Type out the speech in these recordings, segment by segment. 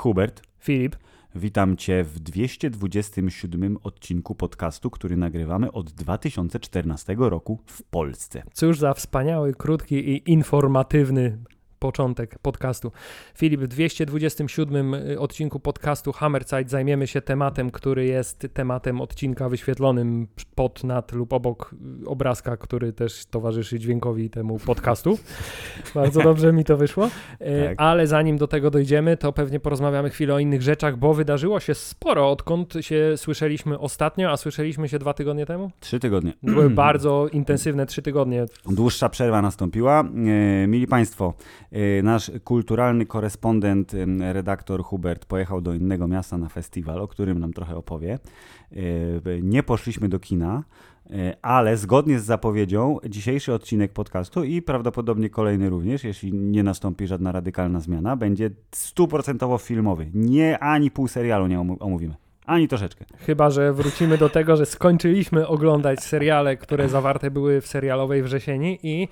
Hubert, Filip, witam Cię w 227 odcinku podcastu, który nagrywamy od 2014 roku w Polsce. cóż za wspaniały, krótki i informatywny początek podcastu. Filip, w 227 odcinku podcastu Hammerzeit zajmiemy się tematem, który jest tematem odcinka wyświetlonym pod, nad lub obok obrazka, który też towarzyszy dźwiękowi temu podcastu. Bardzo dobrze mi to wyszło. E, Tak. Ale zanim do tego dojdziemy, to pewnie porozmawiamy chwilę o innych rzeczach, bo wydarzyło się sporo, odkąd się słyszeliśmy ostatnio, a słyszeliśmy się dwa tygodnie temu. Trzy tygodnie. Były bardzo intensywne trzy tygodnie. Dłuższa przerwa nastąpiła. Mili Państwo, nasz kulturalny korespondent, em, redaktor Hubert pojechał do innego miasta na festiwal, o którym nam trochę opowie. E, Nie poszliśmy do kina, e, ale zgodnie z zapowiedzią dzisiejszy odcinek podcastu i prawdopodobnie kolejny również, jeśli nie nastąpi żadna radykalna zmiana, będzie stuprocentowo filmowy. Nie ani pół serialu nie omówimy. Ani troszeczkę. Chyba, że wrócimy do tego, że skończyliśmy oglądać seriale, które zawarte były w serialowej wrzesieni i e,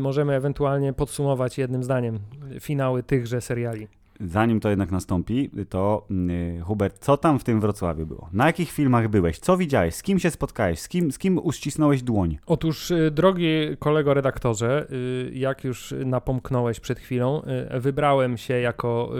możemy ewentualnie podsumować jednym zdaniem finały tychże seriali. Zanim to jednak nastąpi, to yy, Hubert, co tam w tym Wrocławiu było? Na jakich filmach byłeś? Co widziałeś? Z kim się spotkałeś? Z kim, z kim uścisnąłeś dłoń? Otóż, y, drogi kolego redaktorze, jak już napomknąłeś przed chwilą, wybrałem się jako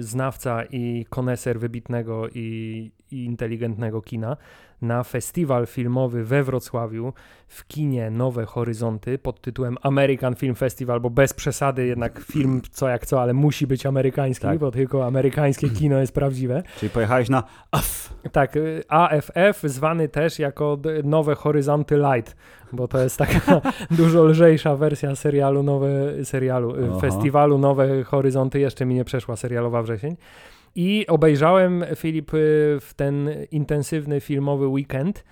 znawca i koneser wybitnego i, i inteligentnego kina na festiwal filmowy we Wrocławiu w kinie Nowe Horyzonty pod tytułem American Film Festival, bo bez przesady jednak film co jak co, ale musi być amerykański, Tak. bo tylko amerykańskie kino jest prawdziwe. Czyli pojechałeś na AF. Tak, y, AFF zwany też jako Nowe Horyzonty Light, bo to jest taka dużo lżejsza wersja serialu, nowe serialu, y, Aha. festiwalu Nowe Horyzonty, jeszcze mi nie przeszła serialowa wrzesień. I obejrzałem, Filip, y, w ten intensywny filmowy weekend y,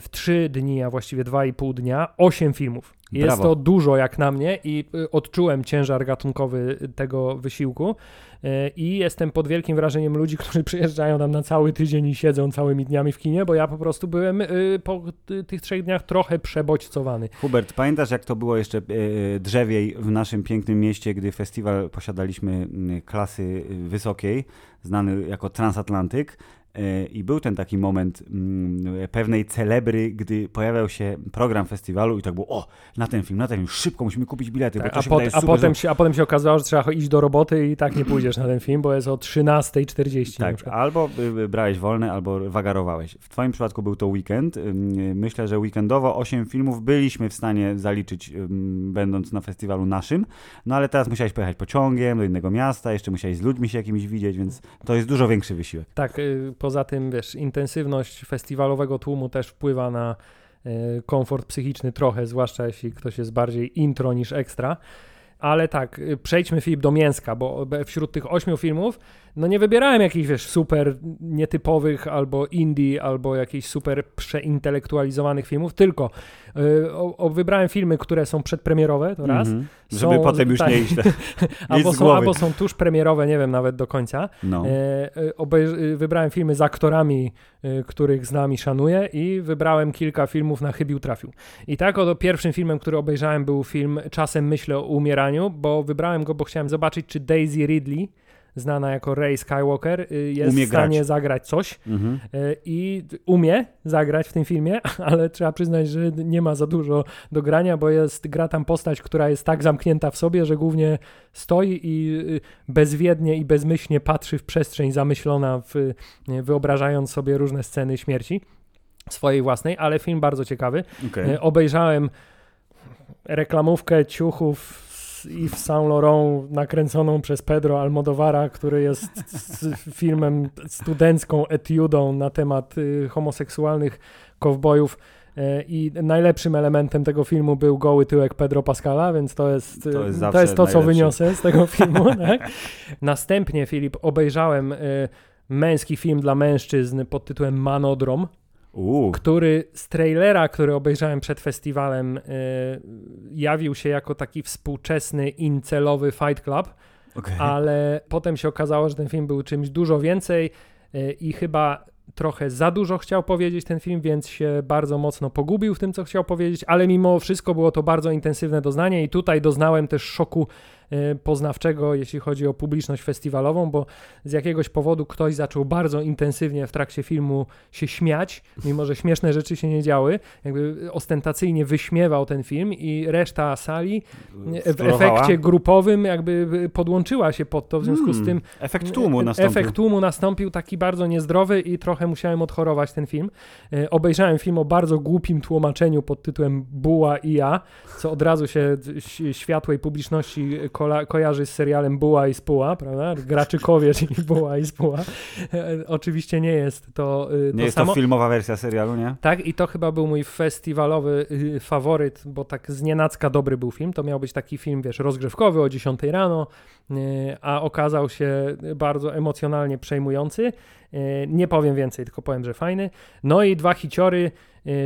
w trzy dni, a właściwie dwa i pół dnia, osiem filmów. Jest Brawo. to dużo jak na mnie i y, odczułem ciężar gatunkowy tego wysiłku. E, I jestem pod wielkim wrażeniem ludzi, którzy przyjeżdżają tam na cały tydzień i siedzą całymi dniami w kinie, bo ja po prostu byłem y, po ty- tych trzech dniach trochę przebodźcowany. Hubert, pamiętasz jak to było jeszcze drzewiej w naszym pięknym mieście, gdy festiwal posiadaliśmy mm, klasy y, wysokiej, znany jako Transatlantyk i był ten taki moment mm, pewnej celebry, gdy pojawiał się program festiwalu i tak było, o, na ten film, na ten film, szybko musimy kupić bilety, bo Tak, to a, się pot, a, potem się, a potem się okazało, że trzeba iść do roboty i tak nie pójdziesz na ten film, bo jest o 13.40 na Tak, albo y, y, brałeś wolne, albo wagarowałeś. W Twoim przypadku był to weekend. Y, Myślę, że weekendowo 8 filmów byliśmy w stanie zaliczyć, będąc na festiwalu naszym, no ale teraz musiałeś pojechać pociągiem do innego miasta, jeszcze musiałeś z ludźmi się jakimiś widzieć, więc to jest dużo większy wysiłek. Tak, y, poza tym, wiesz, intensywność festiwalowego tłumu też wpływa na y, komfort psychiczny trochę, zwłaszcza jeśli ktoś jest bardziej intro niż ekstra. Ale tak, y, przejdźmy Filip do mięska, bo wśród tych ośmiu filmów, no nie wybierałem jakichś, wiesz, super nietypowych, albo indie, albo jakichś super przeintelektualizowanych filmów, tylko y, o, o, wybrałem filmy, które są przedpremierowe, to raz, Mhm. Żeby Są- potem już tak. nie iść, albo są, albo są tuż premierowe, nie wiem nawet do końca. No. E, e, wybrałem filmy z aktorami, e, których znam i szanuję i wybrałem kilka filmów na chybił trafił. I tak oto pierwszym filmem, który obejrzałem był film Czasem myślę o umieraniu, bo wybrałem go, bo chciałem zobaczyć, czy Daisy Ridley, znana jako Rey Skywalker, y, jest Umie w stanie grać. zagrać coś Mhm. e, i umie zagrać w tym filmie, ale trzeba przyznać, że nie ma za dużo do grania, bo jest, gra tam postać, która jest tak zamknięta w sobie, że głównie stoi i y, bezwiednie i bezmyślnie patrzy w przestrzeń zamyślona, w, y, wyobrażając sobie różne sceny śmierci swojej własnej, ale film bardzo ciekawy. E, Obejrzałem reklamówkę ciuchów z Yves Saint Laurent nakręconą przez Pedro Almodovara, który jest z filmem studencką etiudą na temat y, homoseksualnych kowbojów. E, I najlepszym elementem tego filmu był goły tyłek Pedro Pascala, więc to jest To to, jest jest zawsze to, co wyniosę z tego filmu. tak? Następnie, Filip, obejrzałem y, męski film dla mężczyzn pod tytułem Manodrom Uuu, który z trailera, który obejrzałem przed festiwalem, y, jawił się jako taki współczesny incelowy Fight Club, okej. ale potem się okazało, że ten film był czymś dużo więcej y, i chyba trochę za dużo chciał powiedzieć ten film, więc się bardzo mocno pogubił w tym, co chciał powiedzieć, ale mimo wszystko było to bardzo intensywne doznanie i tutaj doznałem też szoku poznawczego, jeśli chodzi o publiczność festiwalową, bo z jakiegoś powodu ktoś zaczął bardzo intensywnie w trakcie filmu się śmiać, mimo że śmieszne rzeczy się nie działy, jakby ostentacyjnie wyśmiewał ten film i reszta sali w efekcie grupowym jakby podłączyła się pod to, w związku z hmm, tym efekt tłumu nastąpił. Efekt tłumu nastąpił taki bardzo niezdrowy i trochę musiałem odchorować ten film. Obejrzałem film o bardzo głupim tłumaczeniu pod tytułem Buła i ja, co od razu się światłej publiczności ko kojarzy z serialem Buła i Spuła, prawda? Graczykowie, czyli Buła i Spuła. Oczywiście nie jest to y, Nie jest samo. to filmowa wersja serialu, nie? Tak, i to chyba był mój festiwalowy y, faworyt, bo tak znienacka dobry był film. To miał być taki film, wiesz, rozgrzewkowy o 10 rano, y, a okazał się bardzo emocjonalnie przejmujący. Nie powiem więcej, tylko powiem, że fajny. No i dwa hiciory,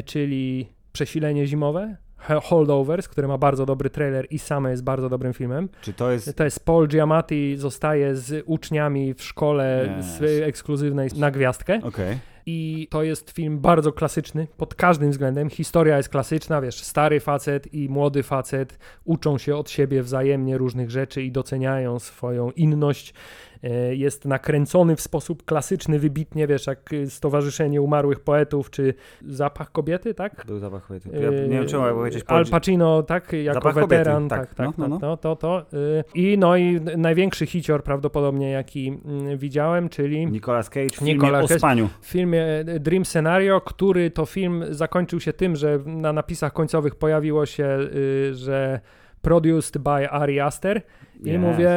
czyli Przesilenie zimowe, Holdovers, który ma bardzo dobry trailer i same jest bardzo dobrym filmem. Czy to jest... To jest Paul Giamatti, zostaje z uczniami w szkole yes. z ekskluzywnej na gwiazdkę. Okay. I to jest film bardzo klasyczny pod każdym względem. Historia jest klasyczna, wiesz, stary facet i młody facet uczą się od siebie wzajemnie różnych rzeczy i doceniają swoją inność. E, jest nakręcony w sposób klasyczny, wybitnie, wiesz, jak Stowarzyszenie Umarłych Poetów, czy Zapach Kobiety, tak? Był Zapach Kobiety. Ja nie wiem, czemu mogę powiedzieć. Al Pacino, tak, jako zapach weteran, kobiety. tak, tak, tak, no, no, no. no, to, to. Y, I no i największy hicior prawdopodobnie, jaki mm, widziałem, czyli... Nicolas Cage w filmie Nicolas o spaniu. W filmie Dream Scenario, który to film zakończył się tym, że na napisach końcowych pojawiło się, y, że produced by Ari Aster i yes. mówię,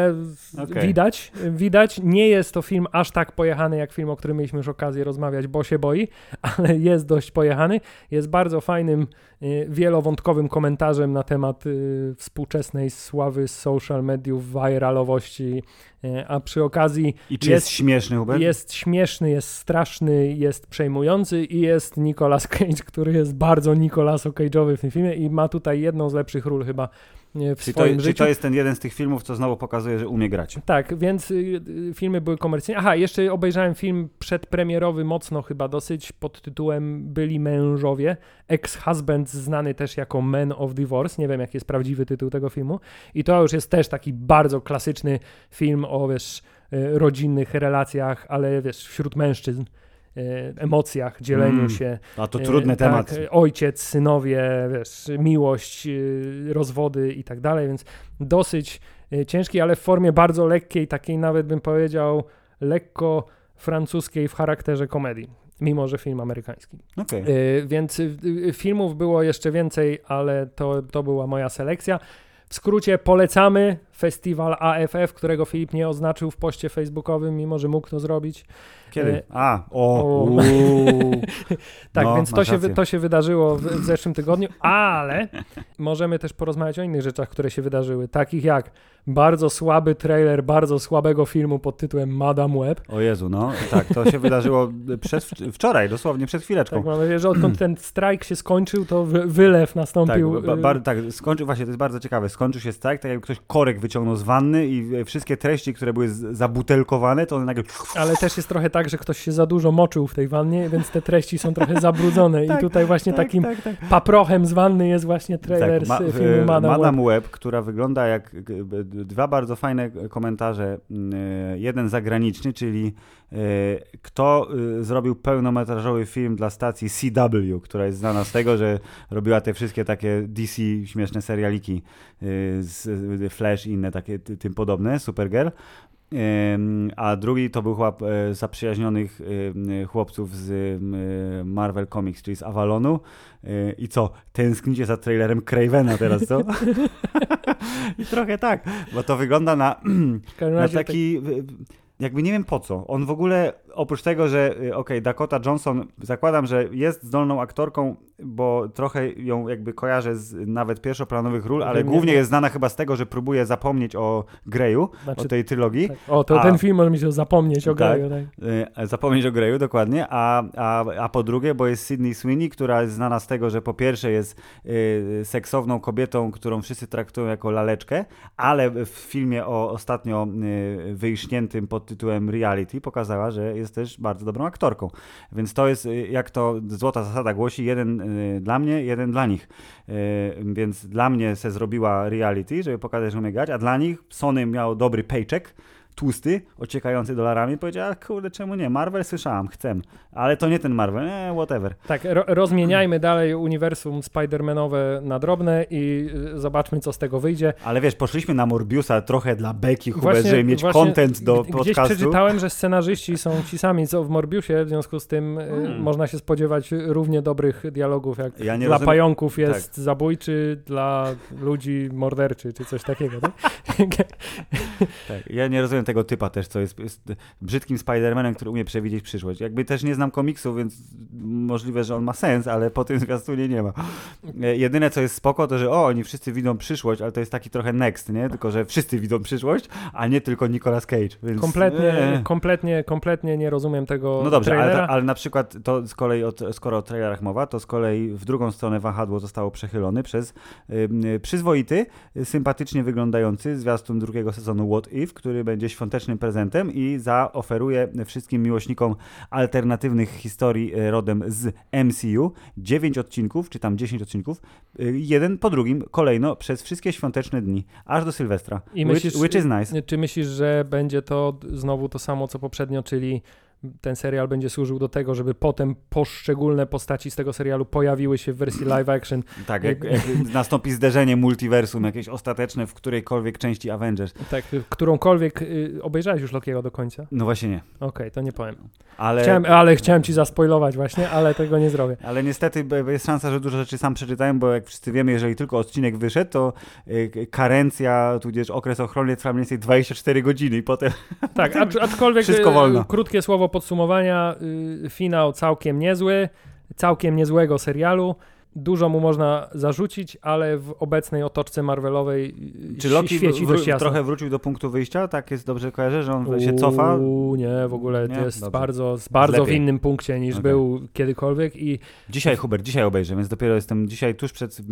okay. widać, widać, nie jest to film aż tak pojechany jak film, o którym mieliśmy już okazję rozmawiać, bo się boi, ale jest dość pojechany. Jest bardzo fajnym, y, wielowątkowym komentarzem na temat y, współczesnej sławy social mediów, viralowości, y, a przy okazji I czy jest, jest śmieszny, Hubert? Jest śmieszny, jest straszny, jest przejmujący i jest Nicolas Cage, który jest bardzo Nicolaso Cage'owy w tym filmie i ma tutaj jedną z lepszych ról chyba w czy swoim to, życiu. Czy to jest ten jeden z tych filmów, co znowu pokazuje, że umie grać? Tak, więc y, y, filmy były komercyjne. Aha, jeszcze obejrzałem film przedpremierowy, mocno chyba dosyć, pod tytułem Byli mężowie. Ex-husband znany też jako Man of Divorce. Nie wiem, jaki jest prawdziwy tytuł tego filmu. I to już jest też taki bardzo klasyczny film o, wiesz, y, rodzinnych relacjach, ale wiesz, wśród mężczyzn. Emocjach, dzieleniu mm, się. A to trudny e, temat. Tak, ojciec, synowie, wiesz, miłość, rozwody i tak dalej, więc dosyć ciężki, ale w formie bardzo lekkiej, takiej nawet bym powiedział lekko francuskiej w charakterze komedii mimo że film amerykański. Okay. Więc filmów było jeszcze więcej, ale to, to była moja selekcja. W skrócie polecamy festiwal AFF, którego Filip nie oznaczył w poście facebookowym, mimo że mógł to zrobić. Kiedy? E, A, o. o. tak, no, więc to się, to się wydarzyło w, w zeszłym tygodniu, ale możemy też porozmawiać o innych rzeczach, które się wydarzyły, takich jak bardzo słaby trailer bardzo słabego filmu pod tytułem Madame Web. O Jezu, no tak, to się wydarzyło przez wczoraj, dosłownie przed chwileczką. Tak, mam nadzieję, że odkąd ten strajk się skończył, to wylew nastąpił. Tak, ba, ba, tak, skończył, właśnie to jest bardzo ciekawe, skończył się strajk, tak jakby ktoś korek wyciągnął z wanny i wszystkie treści, które były zabutelkowane, to one nagle... Ale też jest trochę tak, że ktoś się za dużo moczył w tej wannie, więc te treści są trochę zabrudzone tak, i tutaj właśnie tak, takim tak, tak. paprochem z wanny jest właśnie trailer ma, z filmu Madame, Madame Web. Web, która wygląda jak dwa bardzo fajne komentarze. Mm, e, jeden zagraniczny, czyli e, kto e, zrobił pełnometrażowy film dla stacji CW, która jest znana z tego, że robiła te wszystkie takie DC śmieszne serialiki z Flash i inne takie tym podobne, Supergirl. A drugi to był chłop zaprzyjaźnionych chłopców z Marvel Comics, czyli z Avalonu. I co? Tęsknicie za trailerem Cravena teraz, co? I trochę tak, bo to wygląda na, na taki... Jakby nie wiem po co. On w ogóle, oprócz tego, że y, okej, okay, Dakota Johnson, zakładam, że jest zdolną aktorką bo trochę ją jakby kojarzę z nawet pierwszoplanowych ról, ale głównie jest znana chyba z tego, że próbuje zapomnieć o Greyu, znaczy, o tej trylogii. Tak. O, to a, ten film może mi się zapomnieć o tak, Greyu. Tak. Y, zapomnieć o Greyu, dokładnie, a, a, a po drugie, bo jest Sydney Sweeney, która jest znana z tego, że po pierwsze jest y, seksowną kobietą, którą wszyscy traktują jako laleczkę, ale w filmie o ostatnio y, wyjśniętym pod tytułem Reality pokazała, że jest jest też bardzo dobrą aktorką. Więc to jest, y, jak to złota zasada głosi, jeden y, dla mnie, jeden dla nich. Y, więc dla mnie se zrobiła reality, żeby pokazać, że umie grać, a dla nich Sony miał dobry paycheck, tłusty, ociekający dolarami, powiedziała, kurde, czemu nie? Marvel słyszałam, chcę, ale to nie ten Marvel, nie, whatever. Tak, ro rozmieniajmy dalej uniwersum Spider-Manowe na drobne i y, zobaczmy, co z tego wyjdzie. Ale wiesz, poszliśmy na Morbiusa trochę dla beki, żeby mieć content do gdzieś podcastu. Gdzieś przeczytałem, że scenarzyści są ci sami, co w Morbiusie, w związku z tym y, hmm. można się spodziewać równie dobrych dialogów, jak ja dla rozumiem... pająków jest tak. zabójczy, dla ludzi morderczy, czy coś takiego. Tak? tak, ja nie rozumiem tego typa też, co jest, jest brzydkim Spider-Manem, który umie przewidzieć przyszłość. Jakby też nie znam komiksu, więc możliwe, że on ma sens, ale po tym zwiastunie nie ma. E, jedyne, co jest spoko, to że o, oni wszyscy widzą przyszłość, ale to jest taki trochę next, nie? Tylko, że wszyscy widzą przyszłość, a nie tylko Nicolas Cage. Więc... Kompletnie, e. kompletnie, kompletnie nie rozumiem tego No dobrze, ale, ale, na przykład to z kolei, od, skoro o trailerach mowa, to z kolei w drugą stronę wahadło zostało przechylone przez y, przyzwoity, sympatycznie wyglądający zwiastun drugiego sezonu What If, który będzie świątecznym prezentem i zaoferuje wszystkim miłośnikom alternatywnych historii e, rodem z MCU 9 odcinków, czy tam 10 odcinków, e, jeden po drugim, kolejno przez wszystkie świąteczne dni, aż do Sylwestra. I myślisz, which, which is nice. Czy myślisz, że będzie to znowu to samo co poprzednio, czyli ten serial będzie służył do tego, żeby potem poszczególne postaci z tego serialu pojawiły się w wersji live action. Tak, jak, jak nastąpi zderzenie multiversum, jakieś ostateczne w którejkolwiek części Avengers. Tak, którąkolwiek y, obejrzałeś już Lokiego do końca? No właśnie nie. Okej, okay, to nie powiem. Ale... Chciałem, ale chciałem ci zaspoilować właśnie, ale tego nie zrobię. Ale niestety jest szansa, że dużo rzeczy sam przeczytałem, bo jak wszyscy wiemy, jeżeli tylko odcinek wyszedł, to y, karencja, tudzież okres ochrony trwa mniej więcej 24 godziny i potem... Tak, aczkolwiek wszystko wolno. Y, krótkie słowo podsumowania, y, finał całkiem niezły, całkiem niezłego serialu dużo mu można zarzucić, ale w obecnej otoczce Marvelowej y, Czy Loki świeci wró- jasno. trochę wrócił do punktu wyjścia? Tak jest dobrze kojarzę, że on się cofa? Nie, w ogóle nie? jest dobrze. bardzo, bardzo w innym punkcie niż okay. był kiedykolwiek i... Dzisiaj, Hubert, dzisiaj obejrzę, więc dopiero jestem dzisiaj tuż przed y,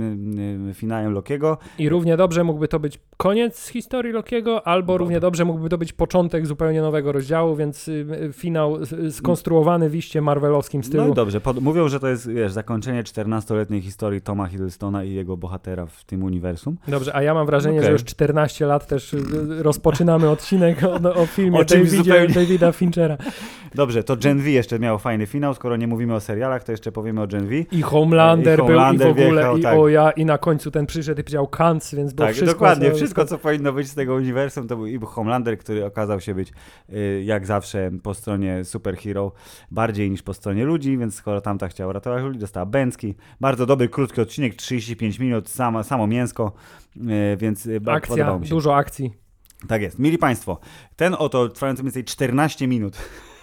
y, finałem Lokiego. I równie dobrze mógłby to być koniec historii Lokiego, albo równie dobrze mógłby to być początek zupełnie nowego rozdziału, więc finał skonstruowany w iście marvelowskim stylu. No i dobrze, Pod- mówią, że to jest wiesz, zakończenie 14-letniej historii Toma Hiddlestona i jego bohatera w tym uniwersum. Dobrze, a ja mam wrażenie, okay. że już 14 lat też y, y, rozpoczynamy odcinek o, o filmie o Davidzie, zupełnie... Davida Finchera. Dobrze, to Gen V jeszcze miał fajny finał, skoro nie mówimy o serialach, to jeszcze powiemy o Gen V. I Homelander, I Homelander był i w ogóle, wjechał, i tak. o ja, i na końcu ten przyszedł i powiedział Kant, więc było tak, wszystko. dokładnie, co, wszystko co powinno być z tego uniwersum, to był i Homelander, który okazał się być y, jak zawsze po stronie superhero, bardziej niż po stronie ludzi, więc skoro tamta chciała ratować ludzi, dostała Bęcki. Bardzo dobry, krótki odcinek, 35 minut, samo, samo mięsko, e, więc Akcja, mi dużo akcji. Tak jest. Mili Państwo, ten oto trwający mniej więcej 14 minut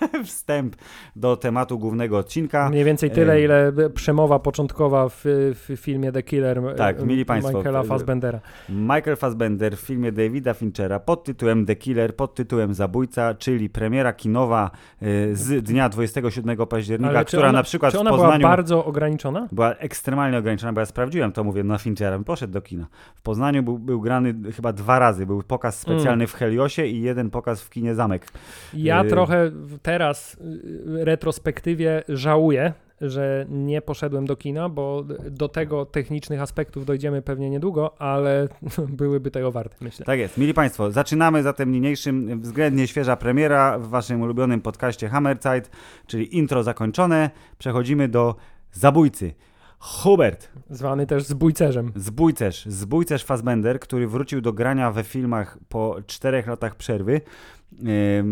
wstęp do tematu głównego odcinka. Mniej więcej tyle, ile przemowa początkowa w, w filmie The Killer tak, mili Państwo, Michaela Fassbendera. Michael Fassbender w filmie Davida Finchera pod tytułem The Killer, pod tytułem Zabójca, czyli premiera kinowa y, z dnia 27 października, która ona, na przykład czy ona w Poznaniu... była bardzo ograniczona? Była ekstremalnie ograniczona, bo ja sprawdziłem to, mówię, na Finchera, poszedł do kina. W Poznaniu był, był grany chyba dwa razy, był pokaz specjalny mm. w Heliosie i jeden pokaz w kinie Zamek. Ja y trochę teraz y, retrospektywie żałuję, że nie poszedłem do kina, bo do tego technicznych aspektów dojdziemy pewnie niedługo, ale byłyby tego warte, myślę. Tak jest. Mili Państwo, zaczynamy zatem niniejszym względnie świeża premiera w Waszym ulubionym podcaście Hammerzeit, czyli intro zakończone. Przechodzimy do zabójcy. Hubert. Zwany też zbójcerzem. Zbójcerz. Zbójcerz Fassbender, który wrócił do grania we filmach po czterech latach przerwy.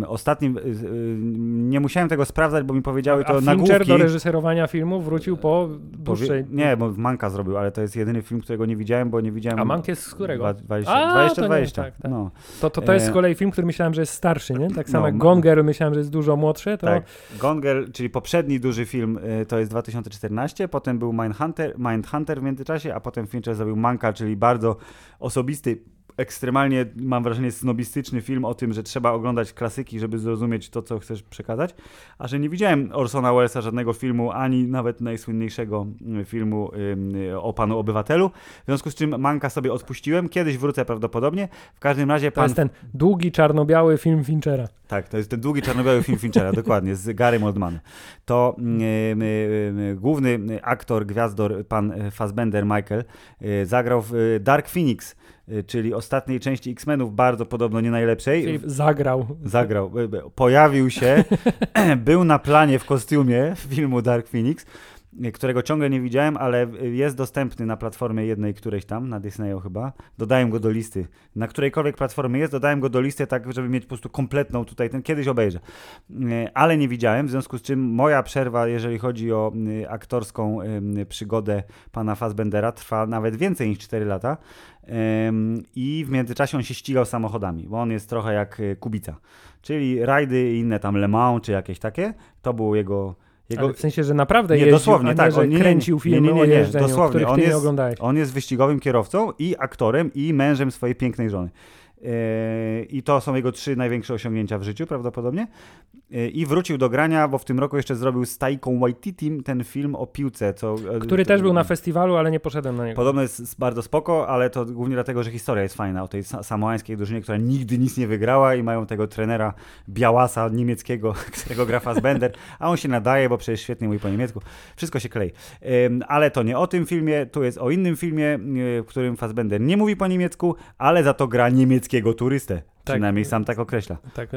Ostatnim, y, y, nie musiałem tego sprawdzać, bo mi powiedziały to na Fincher do reżyserowania filmu wrócił po dłuższej... Nie, bo Manka zrobił, ale to jest jedyny film, którego nie widziałem, bo nie widziałem... A Mank jest z którego? 20, A, 20, 20. tak, tak. No. To, to, to jest z e, kolei film, który myślałem, że jest starszy, nie? Tak samo no, jak Gonger myślałem, że jest dużo młodszy, to... Tak, Gonger, czyli poprzedni duży film, e, to jest 2014, potem był Mindhunter, Mindhunter w międzyczasie, a potem Fincher zrobił Manka, czyli bardzo osobisty ekstremalnie, mam wrażenie, snobistyczny film o tym, że trzeba oglądać klasyki, żeby zrozumieć to, co chcesz przekazać, a że nie widziałem Orsona Wellesa żadnego filmu, ani nawet najsłynniejszego mm, filmu o panu obywatelu, w związku z czym Manka sobie odpuściłem, kiedyś wrócę prawdopodobnie, w każdym razie To pan... jest ten długi, czarno-biały film Finchera. Tak, to jest ten długi czarno-biały film Finchera, dokładnie, z Garym Oldmanem. To y, y, główny aktor, gwiazdor, pan Fassbender Michael, zagrał w Dark Phoenix, czyli ostatniej części X-Menów, bardzo podobno nie najlepszej. Filip zagrał. Zagrał. Pojawił się, był na planie w kostiumie filmu Dark Phoenix, y, którego ciągle nie widziałem, ale jest dostępny na platformie jednej którejś tam, na Disneyu chyba. Dodałem go do listy. Na którejkolwiek platformie jest, dodałem go do listy tak, żeby mieć po prostu kompletną tutaj, ten kiedyś obejrzę. Y, ale nie widziałem, w związku z czym moja przerwa, jeżeli chodzi o aktorską przygodę pana Fassbendera, trwa nawet więcej niż 4 lata. I w międzyczasie on się ścigał samochodami, bo on jest trochę jak e, Kubica. Czyli rajdy i inne tam Le Mans czy jakieś takie, to było jego... jego... Ale w sensie, że naprawdę nie, jeździł, dosłownie, nie, tak, że on nie, kręcił filmy nie, nie, nie, nie, dosłownie. On jest, nie on jest wyścigowym kierowcą i aktorem i mężem swojej pięknej żony. Yy, I to są jego trzy największe osiągnięcia w życiu prawdopodobnie. Yy, I wrócił do grania, bo w tym roku jeszcze zrobił z Taiką Waititi ten film o piłce. Co, e, Który to, też był na festiwalu, ale nie poszedłem na niego. Podobno jest bardzo spoko, ale to głównie dlatego, że historia jest fajna o tej samoańskiej drużynie, która nigdy nic nie wygrała i mają tego trenera Białasa niemieckiego, którego gra Fassbender, a on się nadaje, bo przecież świetnie mówi po niemiecku. Wszystko się klei. Ale to nie o tym filmie, tu jest o innym filmie, w którym Fassbender nie mówi po niemiecku, ale za to gra niemiecki niemieckiego turystę. Tak. Przynajmniej sam tak określa. Tak,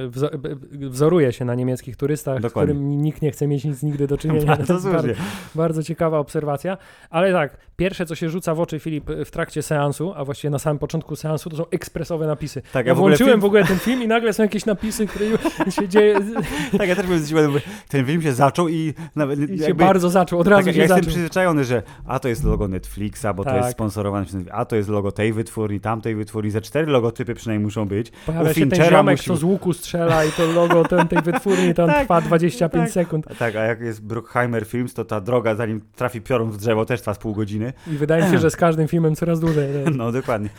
wzoruje się na niemieckich turystach, Dokładnie. z którym nikt nie chce mieć nic nigdy do czynienia. bardzo, bardzo, bardzo ciekawa obserwacja. Ale tak, pierwsze co się rzuca w oczy Filip w trakcie seansu, a właściwie na samym początku seansu, to są ekspresowe napisy. Tak, ja, ja włączyłem w, film... w ogóle ten film i nagle są jakieś napisy, które się dzieje. tak, ja też byłem zdziwiony, ten film się zaczął i nawet I jakby... się bardzo zaczął, od razu tak, się ja zaczął. jestem przyzwyczajony, że a to jest logo Netflixa, bo tak. to jest tak. sponsorowane a to jest logo tej wytwórni, tamtej wytwórni, ze cztery logotypy przynajmniej muszą być. Pojawia się ten ziomek, musi... co z łuku strzela i to logo ten, tej wytwórni tam tak, trwa 25 tak. sekund. Tak, a jak jest Bruckheimer Films, to ta droga, zanim trafi piorun w drzewo, też trwa z pół godziny. I wydaje mi się, że z każdym filmem coraz dłużej. No dokładnie.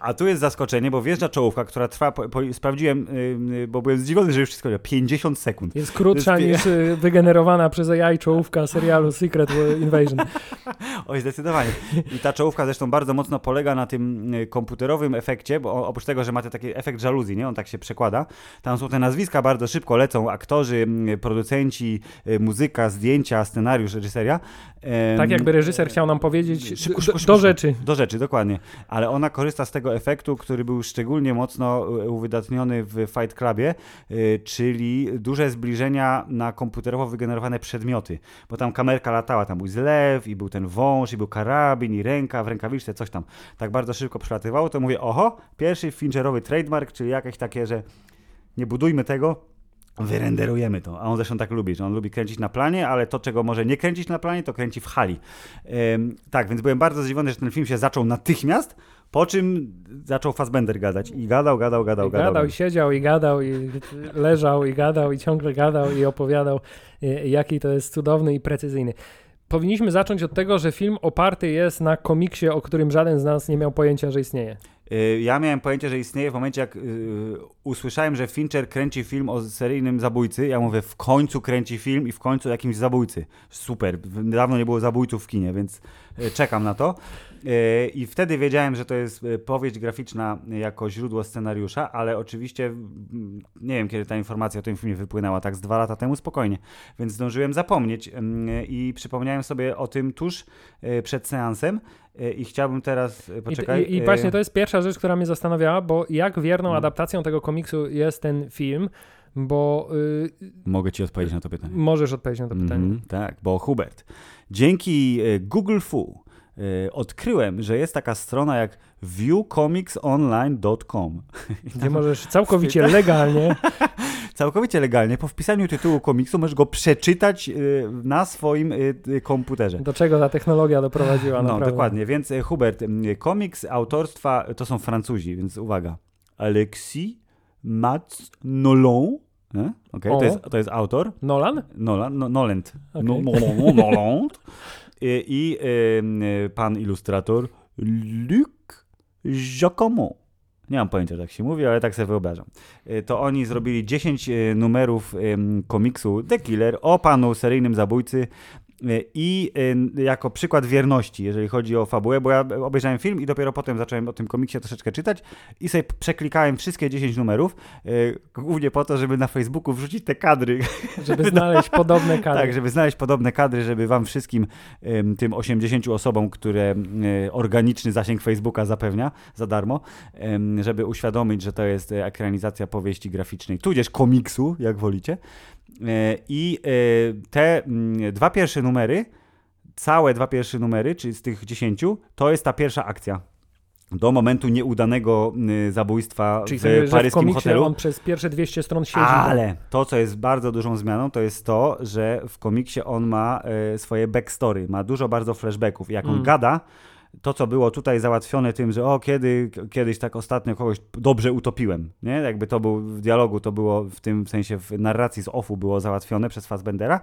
A tu jest zaskoczenie, bo wjeżdża czołówka, która trwa, po, po, sprawdziłem, yy, bo byłem zdziwiony, że już wszystko 50 sekund. Jest krótsza jest... niż y, wygenerowana przez AI czołówka serialu Secret Invasion. Oj, zdecydowanie. I ta czołówka zresztą bardzo mocno polega na tym y, komputerowym efekcie, bo oprócz tego, że ma taki efekt żaluzji, nie? On tak się przekłada. Tam są te nazwiska, bardzo szybko lecą aktorzy, producenci, y, muzyka, zdjęcia, scenariusz, reżyseria. Tak jakby reżyser chciał nam powiedzieć szybko, szybko, szybko, do rzeczy. Do rzeczy, dokładnie. Ale ona korzysta z tego efektu, który był szczególnie mocno y, uwydatniony w Fight Clubie, czyli duże zbliżenia na komputerowo wygenerowane przedmioty. Bo tam kamerka latała, tam był zlew i był ten wąż i był karabin i ręka w rękawiczce, coś tam. Tak bardzo szybko przelatywało, to mówię, oho, pierwszy Fincherowy trademark, czyli jakieś takie, że nie budujmy tego, wyrenderujemy to. A on zresztą tak lubi, że on lubi kręcić na planie, ale to, czego może nie kręcić na planie, to kręci w hali. Ym, tak, więc byłem bardzo zdziwiony, że ten film się zaczął natychmiast, po czym zaczął Fassbender gadać i gadał, gadał, gadał, I gadał. Gadał, i siedział, i gadał, i leżał, i gadał, i ciągle gadał, i opowiadał, jaki to jest cudowny i precyzyjny. Powinniśmy zacząć od tego, że film oparty jest na komiksie, o którym żaden z nas nie miał pojęcia, że istnieje. Y, ja miałem pojęcie, że istnieje w momencie, jak y, usłyszałem, że Fincher kręci film o seryjnym zabójcy. Ja mówię, w końcu kręci film i w końcu jakimś zabójcy. Super. Dawno nie było zabójców w kinie, więc y, czekam na to. I wtedy wiedziałem, że to jest powieść graficzna jako źródło scenariusza, ale oczywiście nie wiem, kiedy ta informacja o tym filmie wypłynęła, tak z dwa lata temu spokojnie, więc zdążyłem zapomnieć i przypomniałem sobie o tym tuż przed seansem i chciałbym teraz, poczekaj. I, i, I, właśnie to jest pierwsza rzecz, która mnie zastanawiała, bo jak wierną hmm. adaptacją tego komiksu jest ten film, bo... Yy, Mogę ci odpowiedzieć na to pytanie. Możesz odpowiedzieć na to pytanie. Mm, tak, bo Hubert, dzięki Google Fu Y, odkryłem, że jest taka strona jak viewcomicsonline.com. Gdzie możesz całkowicie legalnie całkowicie legalnie po wpisaniu tytułu komiksu możesz go przeczytać y, na swoim komputerze. Do czego ta technologia doprowadziła No, naprawdę. dokładnie. Więc Hubert, komiks autorstwa to są Francuzi, więc uwaga. Alexis Mats Nolon Okay, to, jest, to jest autor. Nolan? Nolan, no. Okay. No, no, no, Noland i y, pan ilustrator Luc Giacomo. Nie mam pojęcia, jak się mówi, ale tak sobie wyobrażam. Y, To oni zrobili 10 y, numerów komiksu The Killer o panu seryjnym zabójcy i y, jako przykład wierności, jeżeli chodzi o fabułę, bo ja obejrzałem film i dopiero potem zacząłem o tym komiksie troszeczkę czytać i sobie przeklikałem wszystkie 10 numerów, y, głównie po to, żeby na Facebooku wrzucić te kadry, Żeby znaleźć podobne kadry. tak, żeby znaleźć podobne kadry, żeby wam wszystkim ym, tym 80 osobom, które y, organiczny zasięg Facebooka zapewnia za darmo, żeby uświadomić, że to jest y, ekranizacja powieści graficznej, tudzież komiksu, jak wolicie. Y, I y, te mm, dwa pierwsze numery, całe dwa pierwsze numery, czyli z tych 10, to jest ta pierwsza akcja. Do momentu nieudanego y, zabójstwa Czyli w sobie, w paryskim komiksie hotelu. on przez pierwsze 200 stron siedzi. Ale to, co jest bardzo dużą zmianą, to jest to, że w komiksie on ma e, swoje backstory, ma dużo bardzo flashbacków. Jak on Mm. gada, to, co było tutaj załatwione tym, że o, kiedy, kiedyś tak ostatnio kogoś dobrze utopiłem, nie? Jakby to był w dialogu, to było w tym sensie w narracji z offu było załatwione przez Fassbendera,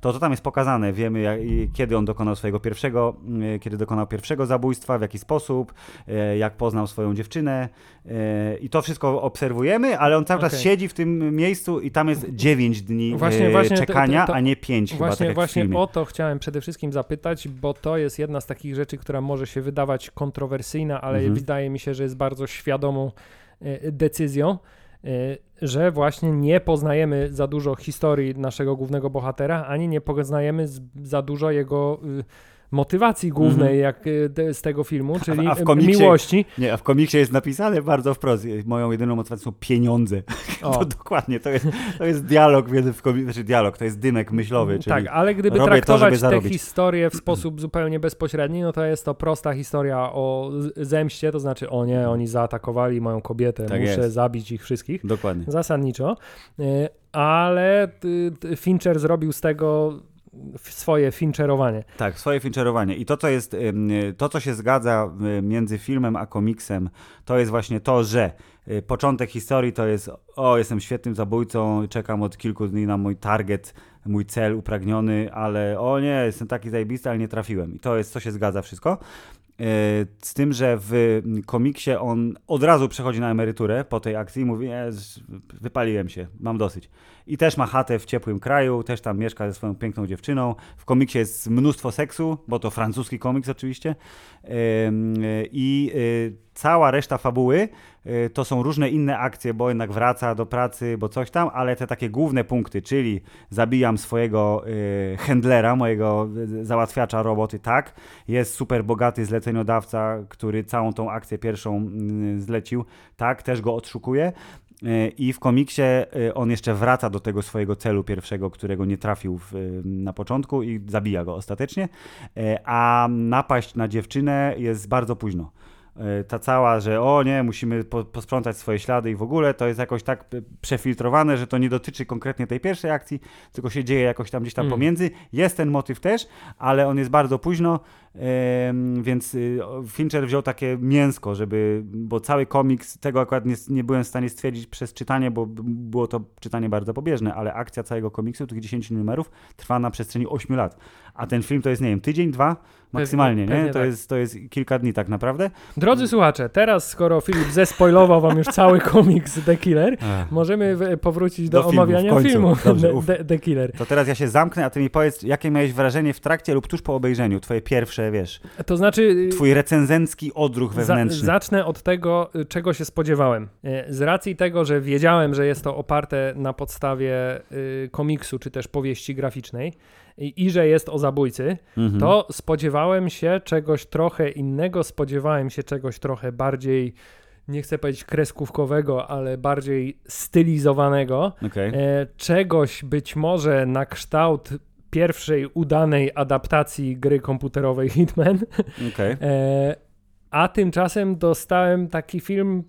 to to tam jest pokazane. Wiemy, jak, kiedy on dokonał swojego pierwszego, e, kiedy dokonał pierwszego zabójstwa, w jaki sposób, e, jak poznał swoją dziewczynę i to wszystko obserwujemy, ale on cały czas Okej. siedzi w tym miejscu i tam jest 9 dni Właśnie- e, właśnie to- czekania, to- a nie 5 chyba, tak Właśnie, jak właśnie o to chciałem przede wszystkim zapytać, bo to jest jedna z takich rzeczy, która może się wydawać kontrowersyjna, ale Mhm. wydaje mi się, że jest bardzo świadomą e, decyzją, e, że właśnie nie poznajemy za dużo historii naszego głównego bohatera, ani nie poznajemy za dużo jego y, motywacji głównej jak y, z tego filmu, czyli a y, komiksie- miłości. Nie, a w komiksie jest napisane bardzo wprost. Moją jedyną motywacją są pieniądze. To dokładnie, to jest, to jest dialog w w komiksie, znaczy dialog, to jest dymek myślowy, czyli Tak, ale gdyby to, traktować żeby tę historię w sposób zupełnie bezpośredni, no to jest to prosta historia o zemście, to znaczy o nie, oni zaatakowali moją kobietę, Tak muszę jest. zabić ich wszystkich. dokładnie. Zasadniczo. Y, Ale y, Fincher zrobił z tego swoje fincherowanie. Tak, swoje featureowanie. I to, co jest, to, co się zgadza między filmem a komiksem, to jest właśnie to, że y, początek historii to jest o, jestem świetnym zabójcą, czekam od kilku dni na mój target, mój cel upragniony, ale o nie, jestem taki zajebisty, ale nie trafiłem. I to jest, co się zgadza wszystko. Y, Z tym, że w komiksie on od razu przechodzi na emeryturę po tej akcji i mówi, e, wypaliłem się, mam dosyć. I też ma chatę w ciepłym kraju, też tam mieszka ze swoją piękną dziewczyną. W komiksie jest mnóstwo seksu, bo to francuski komiks oczywiście. Y, I y, cała reszta fabuły y, to są różne inne akcje, bo jednak wraca do pracy, bo coś tam, ale te takie główne punkty, czyli zabijam swojego handlera, mojego załatwiacza roboty, tak. Jest super bogaty zleceniodawca, który całą tą akcję pierwszą y, zlecił, tak, też go odszukuje. I w komiksie y, on jeszcze wraca do tego swojego celu pierwszego, którego nie trafił w, y, na początku i zabija go ostatecznie. Y, A napaść na dziewczynę jest bardzo późno. Ta cała, że o nie, musimy po, posprzątać swoje ślady i w ogóle, to jest jakoś tak przefiltrowane, że to nie dotyczy konkretnie tej pierwszej akcji, tylko się dzieje jakoś tam gdzieś tam Mm. pomiędzy. Jest ten motyw też, ale on jest bardzo późno, więc y, Fincher wziął takie mięsko, żeby, bo cały komiks, tego akurat nie, nie byłem w stanie stwierdzić przez czytanie, bo było to czytanie bardzo pobieżne, ale akcja całego komiksu, tych 10 numerów, trwa na przestrzeni 8 lat. A ten film to jest, nie wiem, tydzień, dwa maksymalnie, pewnie nie? To, tak. jest, to jest kilka dni tak naprawdę. Drodzy słuchacze, teraz skoro Filip zespoilował wam już cały komiks The Killer, możemy w- powrócić do, Do filmu, omawiania filmu Dobrze. The, The Killer. To teraz ja się zamknę, a ty mi powiedz, jakie miałeś wrażenie w trakcie lub tuż po obejrzeniu, twoje pierwsze, wiesz, To znaczy... y, twój recenzencki odruch Za, wewnętrzny. zacznę od tego, y, czego się spodziewałem. Y, Z racji tego, że wiedziałem, że jest to oparte na podstawie komiksu czy też powieści graficznej i, i że jest o zabójcy, Mhm. to spodziewałem się czegoś trochę innego, spodziewałem się czegoś trochę bardziej, nie chcę powiedzieć kreskówkowego, ale bardziej stylizowanego. Okej. E, czegoś być może na kształt pierwszej udanej adaptacji gry komputerowej Hitman. okej. E, a tymczasem dostałem taki film,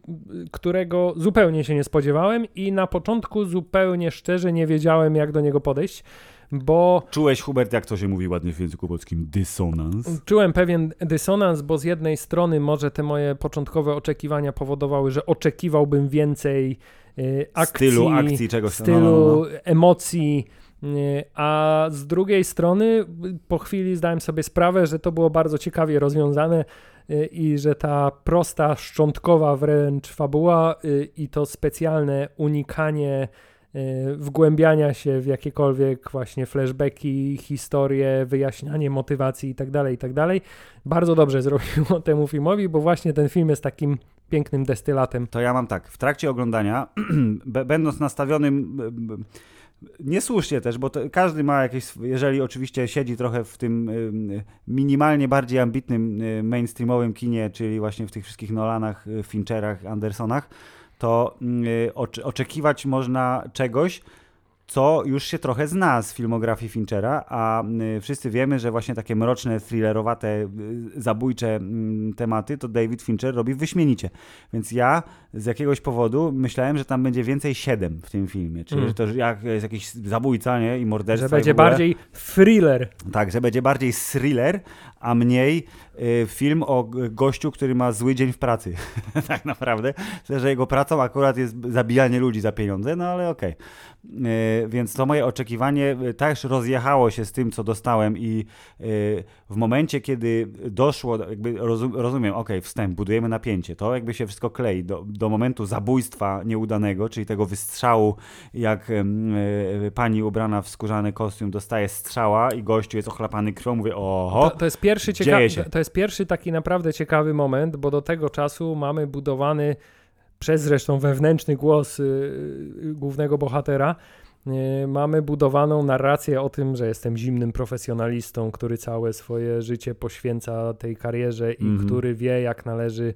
którego zupełnie się nie spodziewałem i na początku zupełnie szczerze nie wiedziałem, jak do niego podejść, bo Czułeś, Hubert, jak to się mówi ładnie w języku polskim, dysonans? czułem pewien dysonans, bo z jednej strony może te moje początkowe oczekiwania powodowały, że oczekiwałbym więcej y, akcji, Stylu akcji, czegoś stylu No, no, no. emocji, A z drugiej strony, po chwili zdałem sobie sprawę, że to było bardzo ciekawie rozwiązane i że ta prosta, szczątkowa wręcz fabuła i to specjalne unikanie Y, wgłębiania się w jakiekolwiek właśnie flashbacki, historie, wyjaśnianie motywacji itd., tak itd. Tak Bardzo dobrze zrobiło temu filmowi, bo właśnie ten film jest takim pięknym destylatem. To ja mam tak, w trakcie oglądania, będąc nastawionym niesłusznie też, bo każdy ma jakieś, jeżeli oczywiście siedzi trochę w tym minimalnie bardziej ambitnym mainstreamowym kinie, czyli właśnie w tych wszystkich Nolanach, Fincherach, Andersonach, to mm, y, oczekiwać można czegoś, co już się trochę zna z filmografii Finchera, a y, wszyscy wiemy, że właśnie takie mroczne, thrillerowate, y, zabójcze mm, tematy to David Fincher robi wyśmienicie. Więc ja z jakiegoś powodu myślałem, że tam będzie więcej siedem w tym filmie, czyli mm. że to jak jest jakiś zabójca nie? i morderstwo. Że będzie bardziej thriller. Tak, że będzie bardziej thriller, a mniej y, film o gościu, który ma zły dzień w pracy. tak naprawdę. Myślę, że jego pracą akurat jest zabijanie ludzi za pieniądze, no ale okej. Okay. Więc to moje oczekiwanie y, też rozjechało się z tym, co dostałem i y, w momencie, kiedy doszło, jakby rozum, rozumiem, ok, wstęp, budujemy napięcie, to jakby się wszystko klei do, do momentu zabójstwa nieudanego, czyli tego wystrzału, jak pani ubrana w skórzany kostium dostaje strzała i gościu jest ochlapany krwią, mówię, oho, to, to jest pierwszy ciekawy, to jest pierwszy taki naprawdę ciekawy moment, bo do tego czasu mamy budowany przez zresztą wewnętrzny głos y, y, głównego bohatera, y, mamy budowaną narrację o tym, że jestem zimnym profesjonalistą, który całe swoje życie poświęca tej karierze i mm -hmm. który wie, jak należy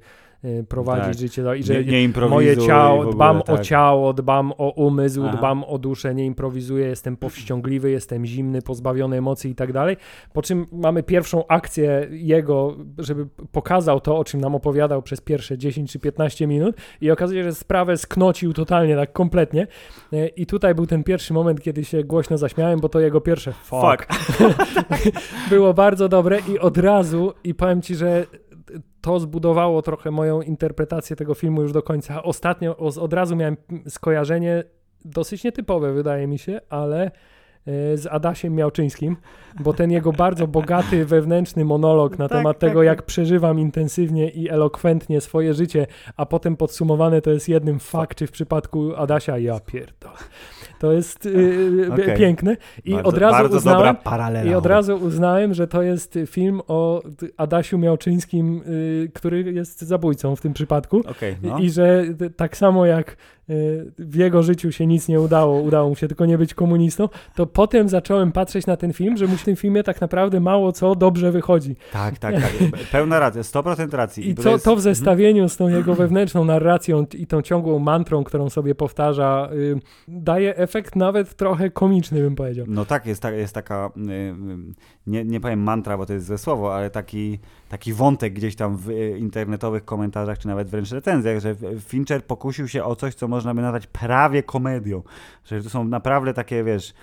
prowadzić tak. życie no, i że nie, nie moje ciało, ogóle, dbam tak. o ciało, dbam o umysł, Aha. dbam o duszę, nie improwizuję, jestem powściągliwy, jestem zimny, pozbawiony emocji i tak dalej. Po czym mamy pierwszą akcję jego, żeby pokazał to, o czym nam opowiadał przez pierwsze 10 czy 15 minut i okazuje się, że sprawę sknocił totalnie, tak kompletnie. Y, I tutaj był ten pierwszy moment, kiedy się głośno zaśmiałem, bo to jego pierwsze fuck, fuck. było bardzo dobre i od razu, i powiem ci, że to zbudowało trochę moją interpretację tego filmu już do końca. Ostatnio od razu miałem skojarzenie dosyć nietypowe, wydaje mi się, ale e, z Adasiem Miałczyńskim, bo ten jego bardzo bogaty wewnętrzny monolog na tak, temat tak, tego, jak tak. przeżywam intensywnie i elokwentnie swoje życie, a potem podsumowane to jest jednym fakt, czy w przypadku Adasia, ja pierdolę. To jest yy, okay. piękne. I bardzo, od razu uznałem, I od razu uznałem, że to jest film o Adasiu Miałczyńskim, yy, który jest zabójcą w tym przypadku. Okay, no. I że tak samo jak w jego życiu się nic nie udało, udało mu się tylko nie być komunistą, to potem zacząłem patrzeć na ten film, że mu w tym filmie tak naprawdę mało co dobrze wychodzi. Tak, tak, tak. Pełna racja, 100% racji. I to, jest... to w zestawieniu z tą jego wewnętrzną narracją i tą ciągłą mantrą, którą sobie powtarza, y, daje efekt nawet trochę komiczny, bym powiedział. No tak, jest, ta, jest taka, y, y, nie, nie powiem mantra, bo to jest złe słowo, ale taki, taki wątek gdzieś tam w y, internetowych komentarzach, czy nawet wręcz recenzjach, że Fincher pokusił się o coś, co można by nazwać prawie komedią. Że to są naprawdę takie, wiesz,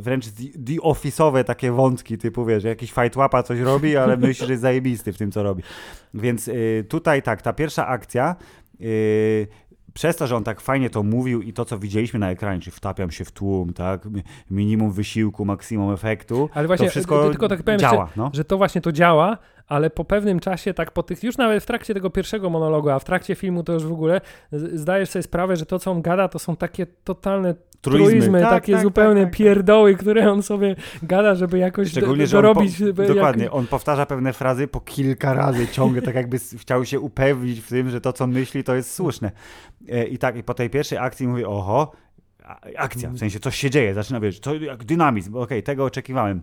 wręcz the office'owe takie wątki, typu, wiesz, jakiś fight łapa coś robi, ale myśli, że jest zajebisty w tym, co robi. Więc tutaj tak, ta pierwsza akcja przez to, że on tak fajnie to mówił i to, co widzieliśmy na ekranie, czy wtapiam się w tłum, tak, minimum wysiłku, maksimum efektu, ale właśnie, to wszystko tylko tak powiem, działa. Że, no? że to właśnie to działa, ale po pewnym czasie, tak po tych, już nawet w trakcie tego pierwszego monologu, a w trakcie filmu to już w ogóle zdajesz sobie sprawę, że to, co on gada, to są takie totalne truizmy, truizmy tak, takie tak, zupełnie tak, tak, pierdoły, które on sobie gada, żeby jakoś Szczególnie, do, dorobić. Po, dokładnie, jak... on powtarza pewne frazy po kilka razy ciągle, tak jakby chciał się upewnić w tym, że to, co myśli, to jest słuszne. E, I tak, i po tej pierwszej akcji mówi, oho, akcja, w sensie coś się dzieje, zaczyna, wiesz, to jak dynamizm, okej, okay, tego oczekiwałem.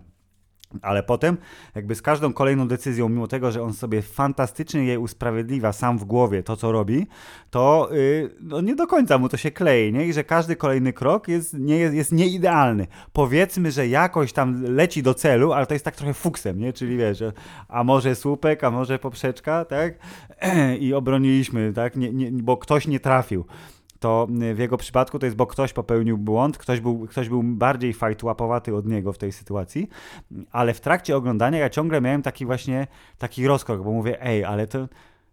Ale potem, jakby z każdą kolejną decyzją, mimo tego, że on sobie fantastycznie jej usprawiedliwia sam w głowie to, co robi, to yy, no nie do końca mu to się klei, nie? I że każdy kolejny krok jest, nie, jest, jest nieidealny. Powiedzmy, że jakoś tam leci do celu, ale to jest tak trochę fuksem, nie? Czyli wiesz, a może słupek, a może poprzeczka, tak? I obroniliśmy, tak? Nie, nie, bo ktoś nie trafił to w jego przypadku to jest, bo ktoś popełnił błąd, ktoś był, ktoś był bardziej fajtłapowaty od niego w tej sytuacji, ale w trakcie oglądania ja ciągle miałem taki właśnie taki rozkrok, bo mówię, ej, ale to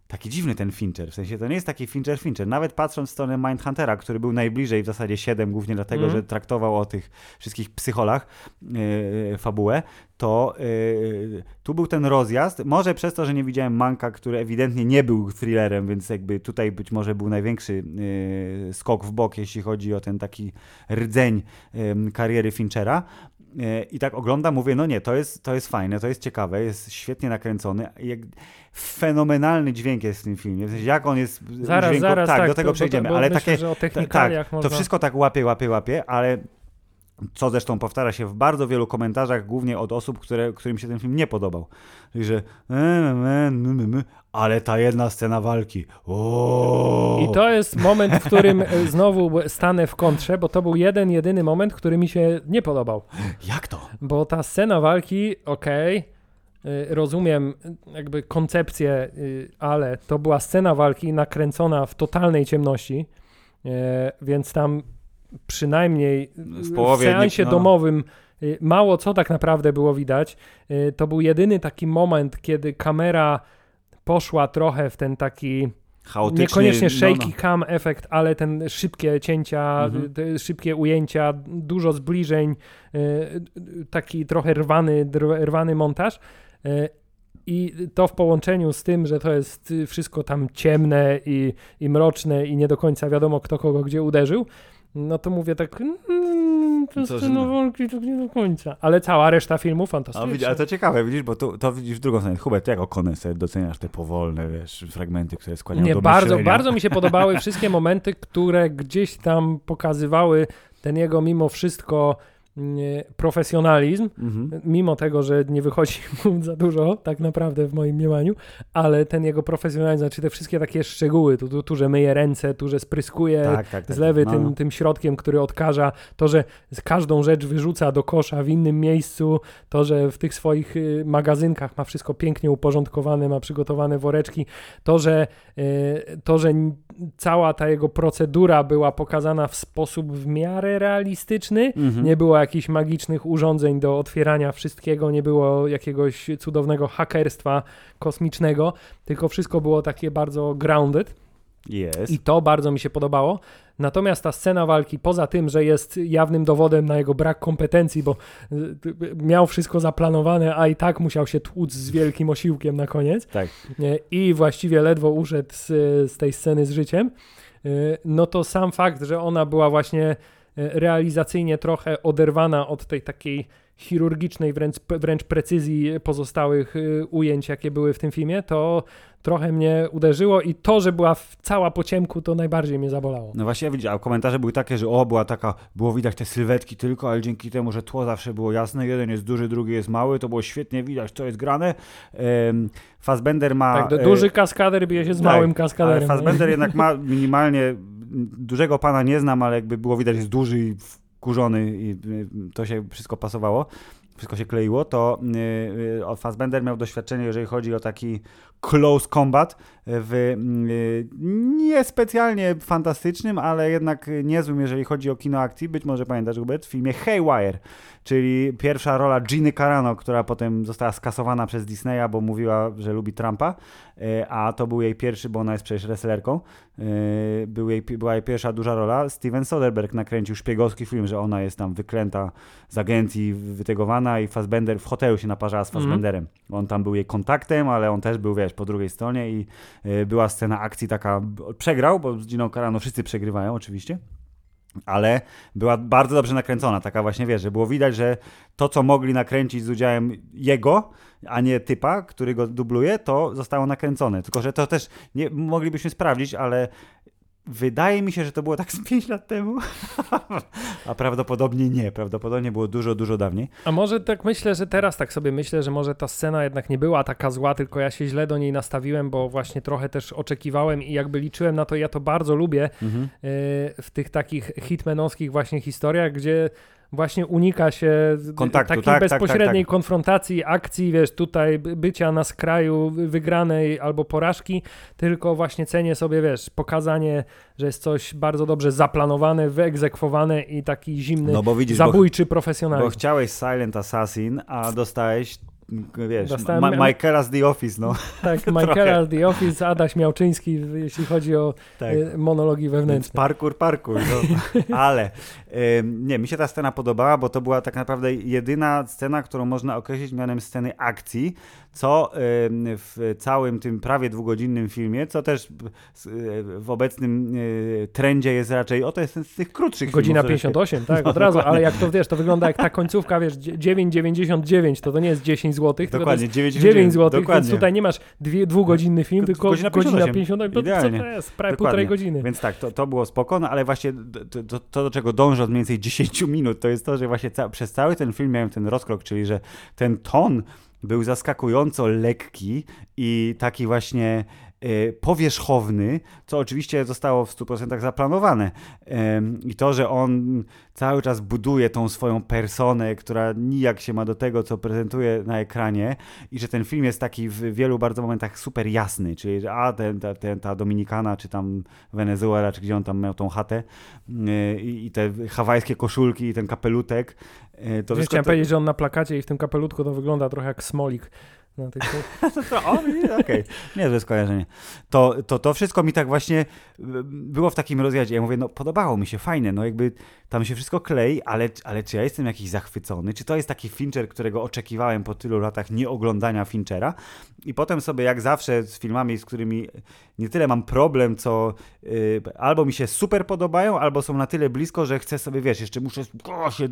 taki dziwny ten Fincher. W sensie to nie jest taki Fincher Fincher. Nawet patrząc w stronę Mindhuntera, który był najbliżej w zasadzie 7, głównie dlatego, Mhm. że traktował o tych wszystkich psycholach yy, fabułę, to yy, tu był ten rozjazd. Może przez to, że nie widziałem Manka, który ewidentnie nie był thrillerem, więc jakby tutaj być może był największy yy, skok w bok, jeśli chodzi o ten taki rdzeń kariery Finchera. I tak oglądam, mówię, no nie, to jest, to jest fajne, to jest ciekawe, jest świetnie nakręcony. Fenomenalny dźwięk jest w tym filmie. W sensie, jak on jest Zaraz, dźwięko- zaraz, tak, tak, do tego to- przejdziemy, ale myślę, takie, ta- tak, można... to wszystko tak łapie, łapie, łapie, ale co zresztą powtarza się w bardzo wielu komentarzach, głównie od osób, które, którym się ten film nie podobał. Czyli, że e, e, ale ta jedna scena walki. O! I to jest moment, w którym e, znowu stanę w kontrze, bo to był jeden, jedyny moment, który mi się nie podobał. Jak to? Bo ta scena walki, okej, y, rozumiem y, jakby koncepcję, y, ale to była scena walki nakręcona w totalnej ciemności, y, więc tam przynajmniej W połowie w seansie nie- no. domowym mało co tak naprawdę było widać. To był jedyny taki moment, kiedy kamera poszła trochę w ten taki Chaotyczny. Niekoniecznie no, no. shaky cam efekt, ale ten szybkie cięcia, Mhm. szybkie ujęcia, dużo zbliżeń, taki trochę rwany, rwany montaż. Y, I to w połączeniu z tym, że to jest wszystko tam ciemne i, i mroczne i nie do końca wiadomo kto kogo gdzie uderzył, no to mówię tak, mm, to jest no. walki tak nie do końca. Ale cała reszta filmu A fantastyczna. widzi, ale to ciekawe, widzisz, bo tu, to widzisz w drugą stronę. Hubert, ty jako koneser doceniasz te powolne, wiesz, fragmenty, które skłaniają Nie, do bardzo, myślenia. bardzo mi się podobały wszystkie momenty, które gdzieś tam pokazywały ten jego mimo wszystko profesjonalizm, Mhm. mimo tego, że nie wychodzi mu za dużo, tak naprawdę w moim mniemaniu, ale ten jego profesjonalizm, znaczy te wszystkie takie szczegóły, tu, tu, tu że myje ręce, tu, że spryskuje Tak, tak, tak. zlewy no, tym, no. tym środkiem, który odkaża, to, że z każdą rzecz wyrzuca do kosza w innym miejscu, to, że w tych swoich y, magazynkach ma wszystko pięknie uporządkowane, ma przygotowane woreczki, to, że, y, to, że cała ta jego procedura była pokazana w sposób w miarę realistyczny, Mhm. nie było jakichś magicznych urządzeń do otwierania wszystkiego, nie było jakiegoś cudownego hakerstwa kosmicznego, tylko wszystko było takie bardzo grounded. Jest. I to bardzo mi się podobało. Natomiast ta scena walki, poza tym, że jest jawnym dowodem na jego brak kompetencji, bo y, y, miał wszystko zaplanowane, a i tak musiał się tłuc z wielkim osiłkiem na koniec Tak. nie, i właściwie ledwo uszedł z, z tej sceny z życiem, y, no to sam fakt, że ona była właśnie y, realizacyjnie trochę oderwana od tej takiej chirurgicznej wręcz, wręcz precyzji pozostałych y, ujęć, jakie były w tym filmie, to trochę mnie uderzyło i to, że była w, cała po ciemku, to najbardziej mnie zabolało. No właśnie, widzisz, a komentarze były takie, że o, była taka, było widać te sylwetki tylko, ale dzięki temu, że tło zawsze było jasne, jeden jest duży, drugi jest mały, to było świetnie widać, co jest grane. Um, Fassbender ma... Tak, e, duży kaskader bije się z tak, małym Ale kaskaderem. no Fassbender jednak ma minimalnie, dużego pana nie znam, ale jakby było widać, jest duży i wkurzony i y, to się wszystko pasowało, wszystko się kleiło, to y, y, Fassbender miał doświadczenie, jeżeli chodzi o taki close combat w y, niespecjalnie fantastycznym, ale jednak niezłym, jeżeli chodzi o kino akcji. Być może pamiętasz, Hubert, w filmie Haywire, czyli pierwsza rola Ginny Carano, która potem została skasowana przez Disneya, bo mówiła, że lubi Trumpa, e, a to był jej pierwszy, bo ona jest przecież wrestlerką, e, był jej, była jej pierwsza duża rola. Steven Soderbergh nakręcił szpiegowski film, że ona jest tam wyklęta z agencji, wytegowana i Fassbender w hotelu się naparzała z Mhm. Fassbenderem. On tam był jej kontaktem, ale on też był, wiesz, po drugiej stronie i e, była scena akcji taka, przegrał, bo z Giną Carano wszyscy przegrywają oczywiście, ale była bardzo dobrze nakręcona, taka właśnie, wiesz, że było widać, że to, co mogli nakręcić z udziałem jego, a nie typa, który go dubluje, to zostało nakręcone. Tylko, że to też nie moglibyśmy sprawdzić, ale wydaje mi się, że to było tak z 5 lat temu, a prawdopodobnie nie. Prawdopodobnie było dużo, dużo dawniej. A może tak myślę, że teraz tak sobie myślę, że może ta scena jednak nie była taka zła, tylko ja się źle do niej nastawiłem, bo właśnie trochę też oczekiwałem i jakby liczyłem na to, ja to bardzo lubię Mhm. yy, w tych takich hitmanowskich właśnie historiach, gdzie właśnie unika się Kontaktu, takiej tak, tak, tak, bezpośredniej tak. konfrontacji, akcji, wiesz, tutaj by- bycia na skraju wygranej albo porażki, tylko właśnie cenię sobie, wiesz, pokazanie, że jest coś bardzo dobrze zaplanowane, wyegzekwowane i taki zimny, No bo widzisz, bo, zabójczy bo profesjonalizm. chciałeś Silent Assassin, a dostałeś wiesz, Dostałem, Ma Michaela's The Office, no. Tak, Michaela's The Office, Adaś Miałczyński, jeśli chodzi o tak. Y, monologi wewnętrzne. Więc parkour, parkour, no. ale nie, mi się ta scena podobała, bo to była tak naprawdę jedyna scena, którą można określić mianem sceny akcji, co w całym tym prawie dwugodzinnym filmie, co też w obecnym e, trendzie jest raczej, o to jest z tych krótszych Godzina filmów, 58, tak, no, od razu, ale jak to wiesz, to wygląda jak ta końcówka, wiesz, 9,99, to to nie jest 10 zł, dokładnie, to jest 9 zł, więc tutaj nie masz dwie, dwugodzinny film, tylko godzina 58, godzina 58 to, jest, prawie dokładnie. półtorej godziny. Więc tak, to, to było spoko, no ale właśnie to, to, to, do czego dążę od mniej więcej 10 minut, to jest to, że właśnie ca przez cały ten film miałem ten rozkrok, czyli że ten ton był zaskakująco lekki i taki właśnie powierzchowny, co oczywiście zostało w 100% zaplanowane. I to, że on cały czas buduje tą swoją personę, która nijak się ma do tego, co prezentuje na ekranie i że ten film jest taki w wielu bardzo momentach super jasny, czyli że a, ten, ta, ten, ta Dominikana, czy tam Wenezuela, czy gdzie on tam miał tą chatę e, i, i te hawajskie koszulki i ten kapelutek, e, to Wiesz, chciałem to... powiedzieć, że on na plakacie i w tym kapelutku to wygląda trochę jak smolik. No, tylko... to, okej, okay. niezłe skojarzenie. To, to, to wszystko mi tak właśnie było w takim rozjadzie. Ja mówię, no podobało mi się, fajne, no jakby tam się wszystko klei, ale, ale czy ja jestem jakiś zachwycony? Czy to jest taki Fincher, którego oczekiwałem po tylu latach nieoglądania Finchera? I potem sobie, jak zawsze z filmami, z którymi nie tyle mam problem, co yy, albo mi się super podobają, albo są na tyle blisko, że chcę sobie, wiesz, jeszcze muszę o, się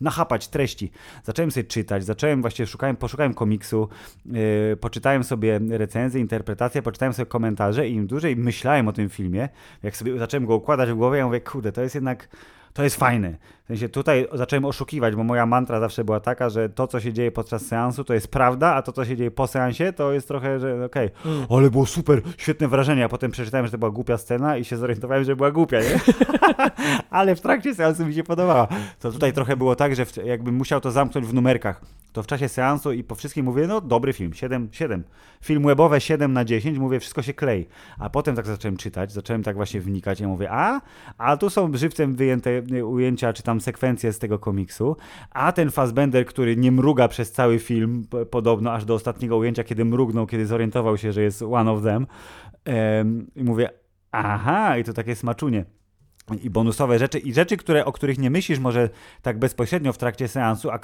nachapać treści. Zacząłem sobie czytać, zacząłem właśnie, szukałem, poszukałem komiksu, yy, poczytałem sobie recenzje, interpretacje, poczytałem sobie komentarze i im dłużej myślałem o tym filmie, jak sobie zacząłem go układać w głowie, ja mówię, kurde, to jest jednak to jest fajne. W sensie tutaj zacząłem oszukiwać, bo moja mantra zawsze była taka, że to, co się dzieje podczas seansu, to jest prawda, a to, co się dzieje po seansie, to jest trochę, że okej, okay, mm. ale było super, świetne wrażenie, a potem przeczytałem, że to była głupia scena i się zorientowałem, że była głupia, nie? ale w trakcie seansu mi się podobała. To tutaj trochę było tak, że jakbym musiał to zamknąć w numerkach, to w czasie seansu i po wszystkim mówię, no dobry film, 7, 7. Film webowe 7 na 10, mówię, wszystko się klei. A potem tak zacząłem czytać, zacząłem tak właśnie wnikać i mówię, a, a tu są żywcem wyjęte ujęcia, czy tam sekwencje z tego komiksu, a ten Fassbender, który nie mruga przez cały film, podobno aż do ostatniego ujęcia, kiedy mrugnął, kiedy zorientował się, że jest one of them, i mówię, aha, i to takie smaczunie i bonusowe rzeczy i rzeczy, które, o których nie myślisz może tak bezpośrednio w trakcie seansu, a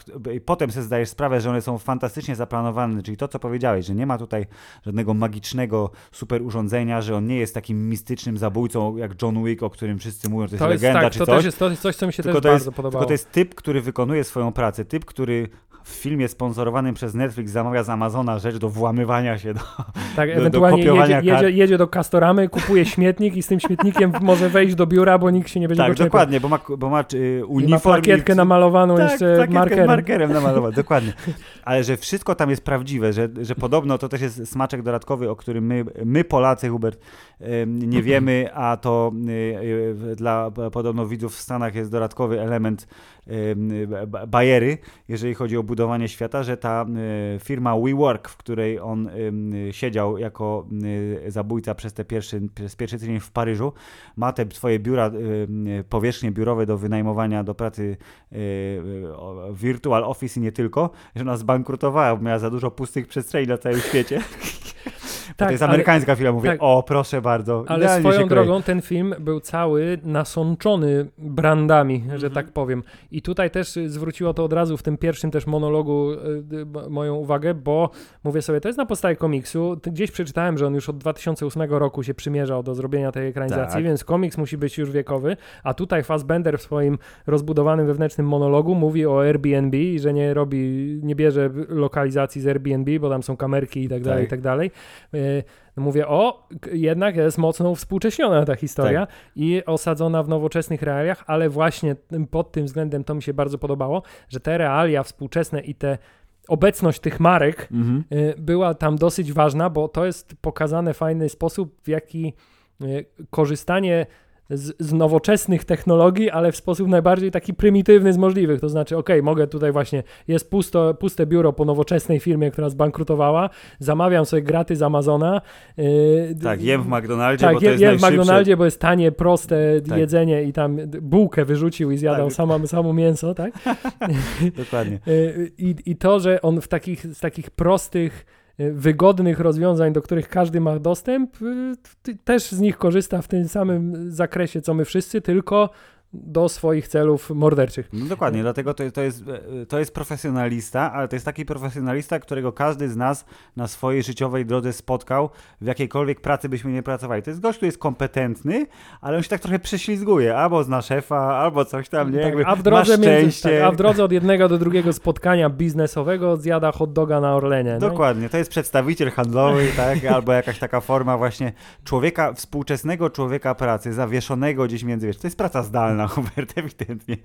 potem sobie zdajesz sprawę, że one są fantastycznie zaplanowane, czyli to, co powiedziałeś, że nie ma tutaj żadnego magicznego super urządzenia, że on nie jest takim mistycznym zabójcą jak John Wick, o którym wszyscy mówią, że to jest, to jest legenda tak, czy to coś. Też jest, to jest coś, co mi się tylko też bardzo jest, podobało. Tylko to jest typ, który wykonuje swoją pracę, typ, który w filmie sponsorowanym przez Netflix zamawia z Amazona rzecz do włamywania się do Tak, do, ewentualnie do jedzie, jedzie, jedzie, do Castoramy, kupuje śmietnik i z tym śmietnikiem może wejść do biura, bo nikt się nie będzie Tak, dokładnie, bo ma, bo ma y, uniform. I ma plakietkę namalowaną tak, jeszcze markerem. markerem namalowaną, dokładnie. Ale że wszystko tam jest prawdziwe, że, że podobno to też jest smaczek dodatkowy, o którym my, my Polacy, Hubert, nie wiemy, a to y, y, dla podobno widzów w Stanach jest dodatkowy element bajery, jeżeli chodzi o budowanie świata, że ta firma WeWork, w której on siedział jako zabójca przez te pierwszy, przez pierwszy tydzień w Paryżu, ma te swoje biura, powierzchnie biurowe do wynajmowania do pracy virtual office i nie tylko, że ona zbankrutowała, bo miała za dużo pustych przestrzeni na całym świecie. tak, to jest amerykańska ale, film, mówię, tak, o proszę bardzo. Ale swoją drogą ten film był cały nasączony brandami, mm -hmm. że tak powiem. I tutaj też zwróciło to od razu w tym pierwszym też monologu y, moją uwagę, bo mówię sobie, to jest na podstawie komiksu. Gdzieś przeczytałem, że on już od 2008 roku się przymierzał do zrobienia tej ekranizacji, tak. więc komiks musi być już wiekowy, a tutaj Fassbender w swoim rozbudowanym wewnętrznym monologu mówi o Airbnb, że nie robi, nie bierze lokalizacji z Airbnb, bo tam są kamerki i tak dalej, tak. i tak dalej. Y, no mówię, o, jednak jest mocno współcześniona ta historia tak. i osadzona w nowoczesnych realiach, ale właśnie pod tym względem to mi się bardzo podobało, że te realia współczesne i te obecność tych marek mhm. Y, była tam dosyć ważna, bo to jest pokazane w fajny sposób, w jaki y, korzystanie z, z, nowoczesnych technologii, ale w sposób najbardziej taki prymitywny z możliwych. To znaczy, ok, mogę tutaj właśnie, jest pusto, puste biuro po nowoczesnej firmie, która zbankrutowała, zamawiam sobie graty z Amazona. Yy, tak, jem w McDonaldzie, tak, bo to jest jem w McDonaldzie, bo jest tanie, proste tak. jedzenie i tam bułkę wyrzucił i zjadał tak. samo, samo mięso, tak? Dokładnie. Yy, I, I to, że on w takich, z takich prostych wygodnych rozwiązań, do których każdy ma dostęp, y, też z nich korzysta w tym samym zakresie, co my wszyscy, tylko do swoich celów morderczych. No dokładnie, dlatego to, to, jest, to jest profesjonalista, ale to jest taki profesjonalista, którego każdy z nas na swojej życiowej drodze spotkał, w jakiejkolwiek pracy byśmy nie pracowali. To jest gość, który jest kompetentny, ale on się tak trochę prześlizguje, albo zna szefa, albo coś tam, nie? Tak, Jakby a, w drodze między, tak, a w drodze od jednego do drugiego spotkania biznesowego zjada hot doga na Orlenie. No dokładnie, to jest przedstawiciel handlowy, tak? albo jakaś taka forma właśnie człowieka, współczesnego człowieka pracy, zawieszonego gdzieś między, wiesz, to jest praca zdalna, na Hubert ewidentnie,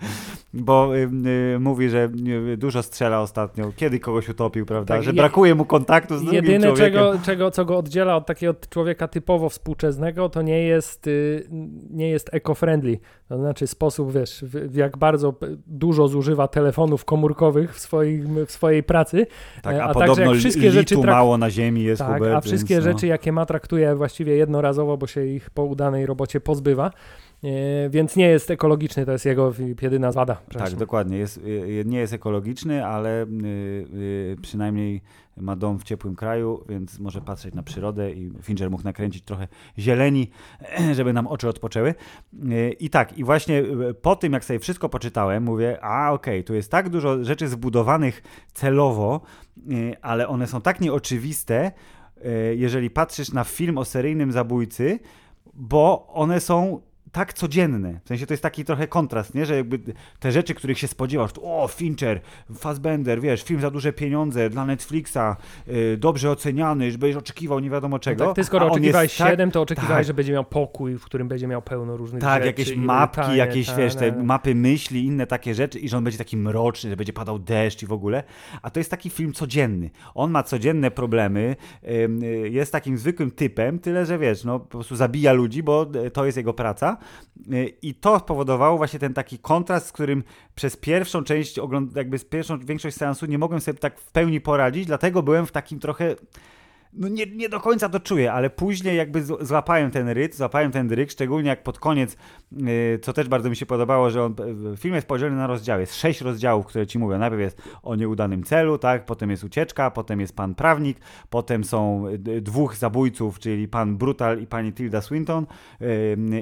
bo y, y, mówi, że y, dużo strzela ostatnio, kiedy kogoś utopił, prawda, tak, że brakuje mu kontaktu z drugim Jedyne, człowiekiem. Czego, czego, co go oddziela od takiego człowieka typowo współczesnego, to nie jest, y, nie jest eco-friendly, to znaczy sposób, wiesz, w, jak bardzo dużo zużywa telefonów komórkowych w, swoim, w swojej pracy. Tak, a, a podobno także jak wszystkie rzeczy trak... mało na ziemi jest tak, Hubert, a wszystkie więc, no. rzeczy, jakie ma, traktuje właściwie jednorazowo, bo się ich po udanej robocie pozbywa. E, więc nie jest ekologiczny, to jest jego jedyna wada. Tak, dokładnie. Jest, y, nie jest ekologiczny, ale przynajmniej ma dom w ciepłym kraju, więc może patrzeć na przyrodę i Fincher mógł nakręcić trochę zieleni, żeby nam oczy odpoczęły. I tak, i właśnie po tym, jak sobie wszystko poczytałem, mówię, a okej, okay, tu jest tak dużo rzeczy zbudowanych celowo, ale one są tak nieoczywiste, jeżeli patrzysz na film o seryjnym zabójcy, bo one są tak codzienne. W sensie to jest taki trochę kontrast, nie? Że jakby te rzeczy, których się spodziewasz, o, Fincher, Fassbender, wiesz, film za duże pieniądze dla Netflixa, yy, dobrze oceniany, że będziesz oczekiwał nie wiadomo czego. No tak, ty skoro oczekiwałeś 7, tak, to oczekiwałeś, tak, że będzie miał pokój, w którym będzie miał pełno różnych tak, rzeczy. Tak, jakieś mapki, jakieś, ta, wiesz, te mapy myśli, inne takie rzeczy i że on będzie taki mroczny, że będzie padał deszcz i w ogóle. A to jest taki film codzienny. On ma codzienne problemy, yy, jest takim zwykłym typem, tyle, że wiesz, no po prostu zabija ludzi, bo to jest jego praca i to spowodowało właśnie ten taki kontrast, z którym przez pierwszą część, jakby z pierwszą większość seansu nie mogłem sobie tak w pełni poradzić, dlatego byłem w takim trochę no nie, nie do końca to czuję, ale później jakby złapałem ten rytm, złapałem ten dryk, szczególnie jak pod koniec, yy, co też bardzo mi się podobało, że on, film jest podzielony na rozdziały. Jest sześć rozdziałów, które ci mówią. Najpierw jest o nieudanym celu, tak, potem jest ucieczka, potem jest pan prawnik, potem są y, dwóch zabójców, czyli pan Brutal i pani Tilda Swinton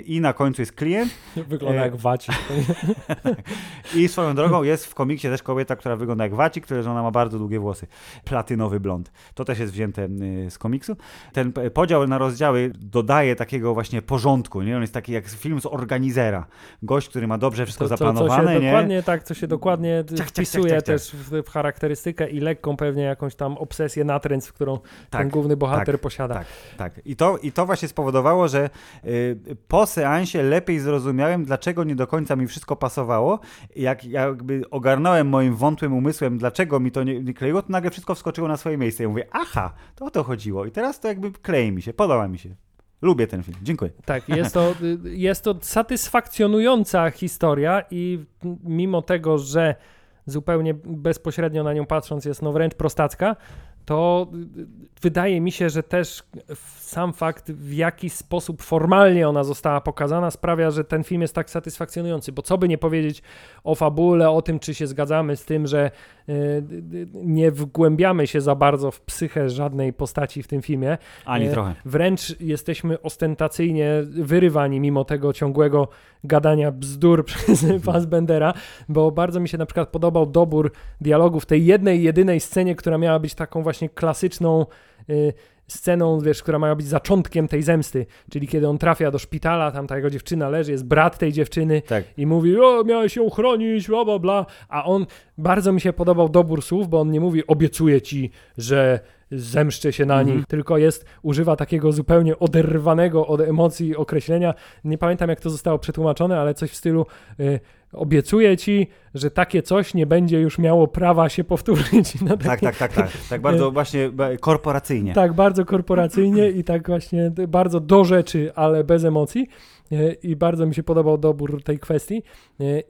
i na końcu jest klient. Wygląda jak wacik. I swoją drogą jest w komiksie też kobieta, która wygląda jak wacik, która że ona ma bardzo długie włosy. Platynowy blond. To też jest wzięte y, z komiksu. Ten podział na rozdziały dodaje takiego właśnie porządku, nie? On jest taki jak film z organizera. Gość, który ma dobrze wszystko to, zaplanowane, co się nie? Dokładnie tak, co się dokładnie ciach, wpisuje ciach, ciach, też w, w, charakterystykę i lekką pewnie jakąś tam obsesję natręt, w którą tak, ten główny bohater tak, posiada. Tak, tak. I to, I to właśnie spowodowało, że y, po seansie lepiej zrozumiałem, dlaczego nie do końca mi wszystko pasowało. Jak jakby ogarnąłem moim wątłym umysłem, dlaczego mi to nie, nie kleiło, to nagle wszystko wskoczyło na swoje miejsce. I mówię, aha, to o to chodziło. I teraz to jakby klei mi się, podoba mi się. Lubię ten film. Dziękuję. Tak, jest to, jest to satysfakcjonująca historia i mimo tego, że zupełnie bezpośrednio na nią patrząc jest no wręcz prostacka, to wydaje mi się, że też sam fakt, w jaki sposób formalnie ona została pokazana, sprawia, że ten film jest tak satysfakcjonujący. Bo co by nie powiedzieć o fabule, o tym, czy się zgadzamy z tym, że nie wgłębiamy się za bardzo w psychę żadnej postaci w tym filmie. Ani e, trochę. Wręcz jesteśmy ostentacyjnie wyrywani mimo tego ciągłego gadania bzdur przez Fassbendera, bo bardzo mi się na przykład podobał dobór dialogów w tej jednej, jedynej scenie, która miała być taką właśnie klasyczną y, sceną, wiesz, która ma być zaczątkiem tej zemsty, czyli kiedy on trafia do szpitala, tam ta jego dziewczyna leży, jest brat tej dziewczyny tak. i mówi, o, miałeś ją chronić, bla, bla, bla, a on, bardzo mi się podobał dobór słów, bo on nie mówi, obiecuję ci, że zemszczę się na nich, tylko jest, używa takiego zupełnie oderwanego od emocji określenia. Nie pamiętam, jak to zostało przetłumaczone, ale coś w stylu y, obiecuję ci, że takie coś nie będzie już miało prawa się powtórzyć. No, tak, tak, tak, tak. Tak bardzo właśnie korporacyjnie. Tak, bardzo korporacyjnie i tak właśnie bardzo do rzeczy, ale bez emocji. i bardzo mi się podobał dobór tej kwestii.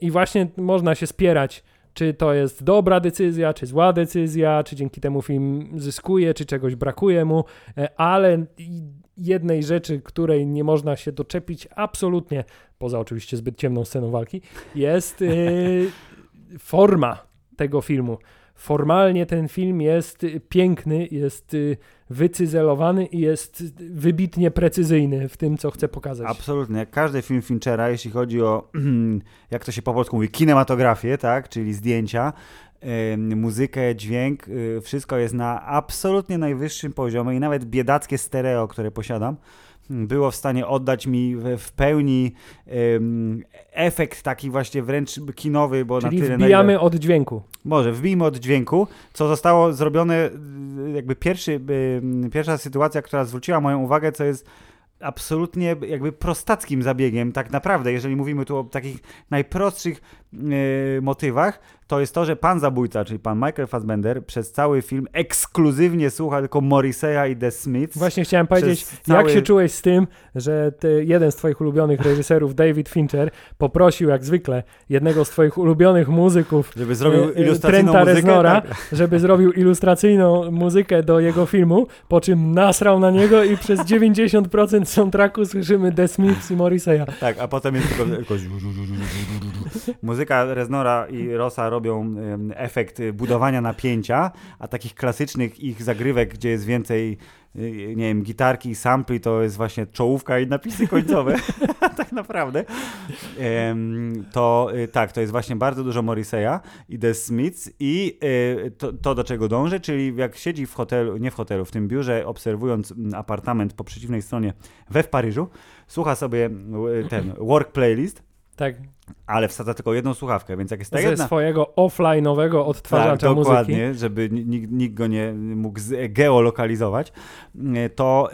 I właśnie można się spierać, czy to jest dobra decyzja, czy zła decyzja, czy dzięki temu film zyskuje, czy czegoś brakuje mu, ale jednej rzeczy, której nie można się doczepić absolutnie, poza oczywiście zbyt ciemną sceną walki, jest yy, forma tego filmu. Formalnie ten film jest piękny, jest y, wycyzelowany i jest wybitnie precyzyjny w tym, co chce pokazać. Absolutnie. Jak każdy film Finchera, jeśli chodzi o, jak to się po polsku mówi, kinematografię, tak, czyli zdjęcia, muzykę, dźwięk, y, wszystko jest na absolutnie najwyższym poziomie i nawet biedackie stereo, które posiadam, było w stanie oddać mi w pełni um, efekt taki właśnie wręcz kinowy, bo Czyli na tyle... wbijamy od dźwięku. Może, wbijmy od dźwięku, co zostało zrobione, jakby pierwszy, pierwsza sytuacja, która zwróciła moją uwagę, co jest absolutnie jakby prostackim zabiegiem, tak naprawdę, jeżeli mówimy tu o takich najprostszych motywach, to jest to, że pan zabójca, czyli pan Michael Fassbender, przez cały film ekskluzywnie słucha tylko Morriseya i The Smiths. Właśnie chciałem powiedzieć, cały... jak się czułeś z tym, że jeden z twoich ulubionych reżyserów, David Fincher, poprosił jak zwykle jednego z twoich ulubionych muzyków, żeby zrobił e, e, ilustracyjną Trenta muzykę, Reznora, tak. żeby zrobił ilustracyjną muzykę do jego filmu, po czym nasrał na niego i przez 90% soundtracku słyszymy The Smiths i Morriseya. Tak, a potem jest tylko, tylko muzyka Reznora i Rosa robi robią efekt budowania napięcia, a takich klasycznych ich zagrywek, gdzie jest więcej y, nie wiem, gitarki i sampli to jest właśnie czołówka i napisy końcowe, tak naprawdę. To y, tak, to jest właśnie bardzo dużo Morriseya i The Smiths i y, to, to, do czego dążę, czyli jak siedzi w hotelu, nie w hotelu, w tym biurze, obserwując apartament po przeciwnej stronie we w Paryżu, słucha sobie ten work playlist, tak ale wsadza tylko jedną słuchawkę, więc jak jest ta Ze jedna... swojego offline'owego odtwarzacza tak, dokładnie, muzyki. żeby nikt, nikt, go nie mógł geolokalizować, to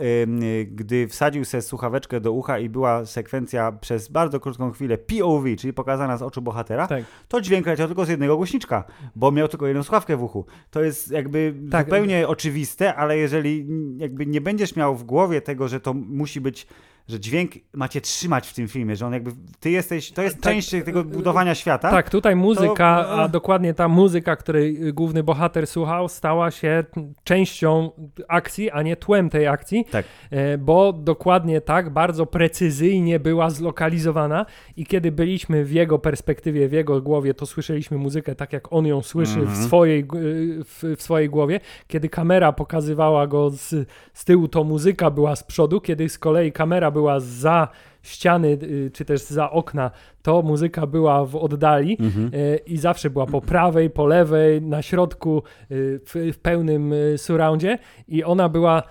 gdy wsadził sobie słuchaweczkę do ucha i była sekwencja przez bardzo krótką chwilę POV, czyli pokazana z oczu bohatera, tak. to dźwięk leciał tylko z jednego głośniczka, bo miał tylko jedną słuchawkę w uchu. To jest jakby tak. zupełnie oczywiste, ale jeżeli jakby nie będziesz miał w głowie tego, że to musi być że dźwięk macie trzymać w tym filmie, że on jakby, ty jesteś, to jest tak, część tego budowania świata. Tak, tutaj muzyka, to... a dokładnie ta muzyka, której główny bohater słuchał, stała się częścią akcji, a nie tłem tej akcji, tak. E, bo dokładnie tak, bardzo precyzyjnie była zlokalizowana i kiedy byliśmy w jego perspektywie, w jego głowie, to słyszeliśmy muzykę tak, jak on ją słyszy mm -hmm. w, mhm. swojej, w, w, swojej głowie. Kiedy kamera pokazywała go z, z tyłu, to muzyka była z przodu, kiedy z kolei kamera była za ściany, y, czy też za okna, to muzyka była w oddali mhm. Y, i zawsze była po prawej, po lewej, na środku, y, w, w pełnym surroundzie i ona była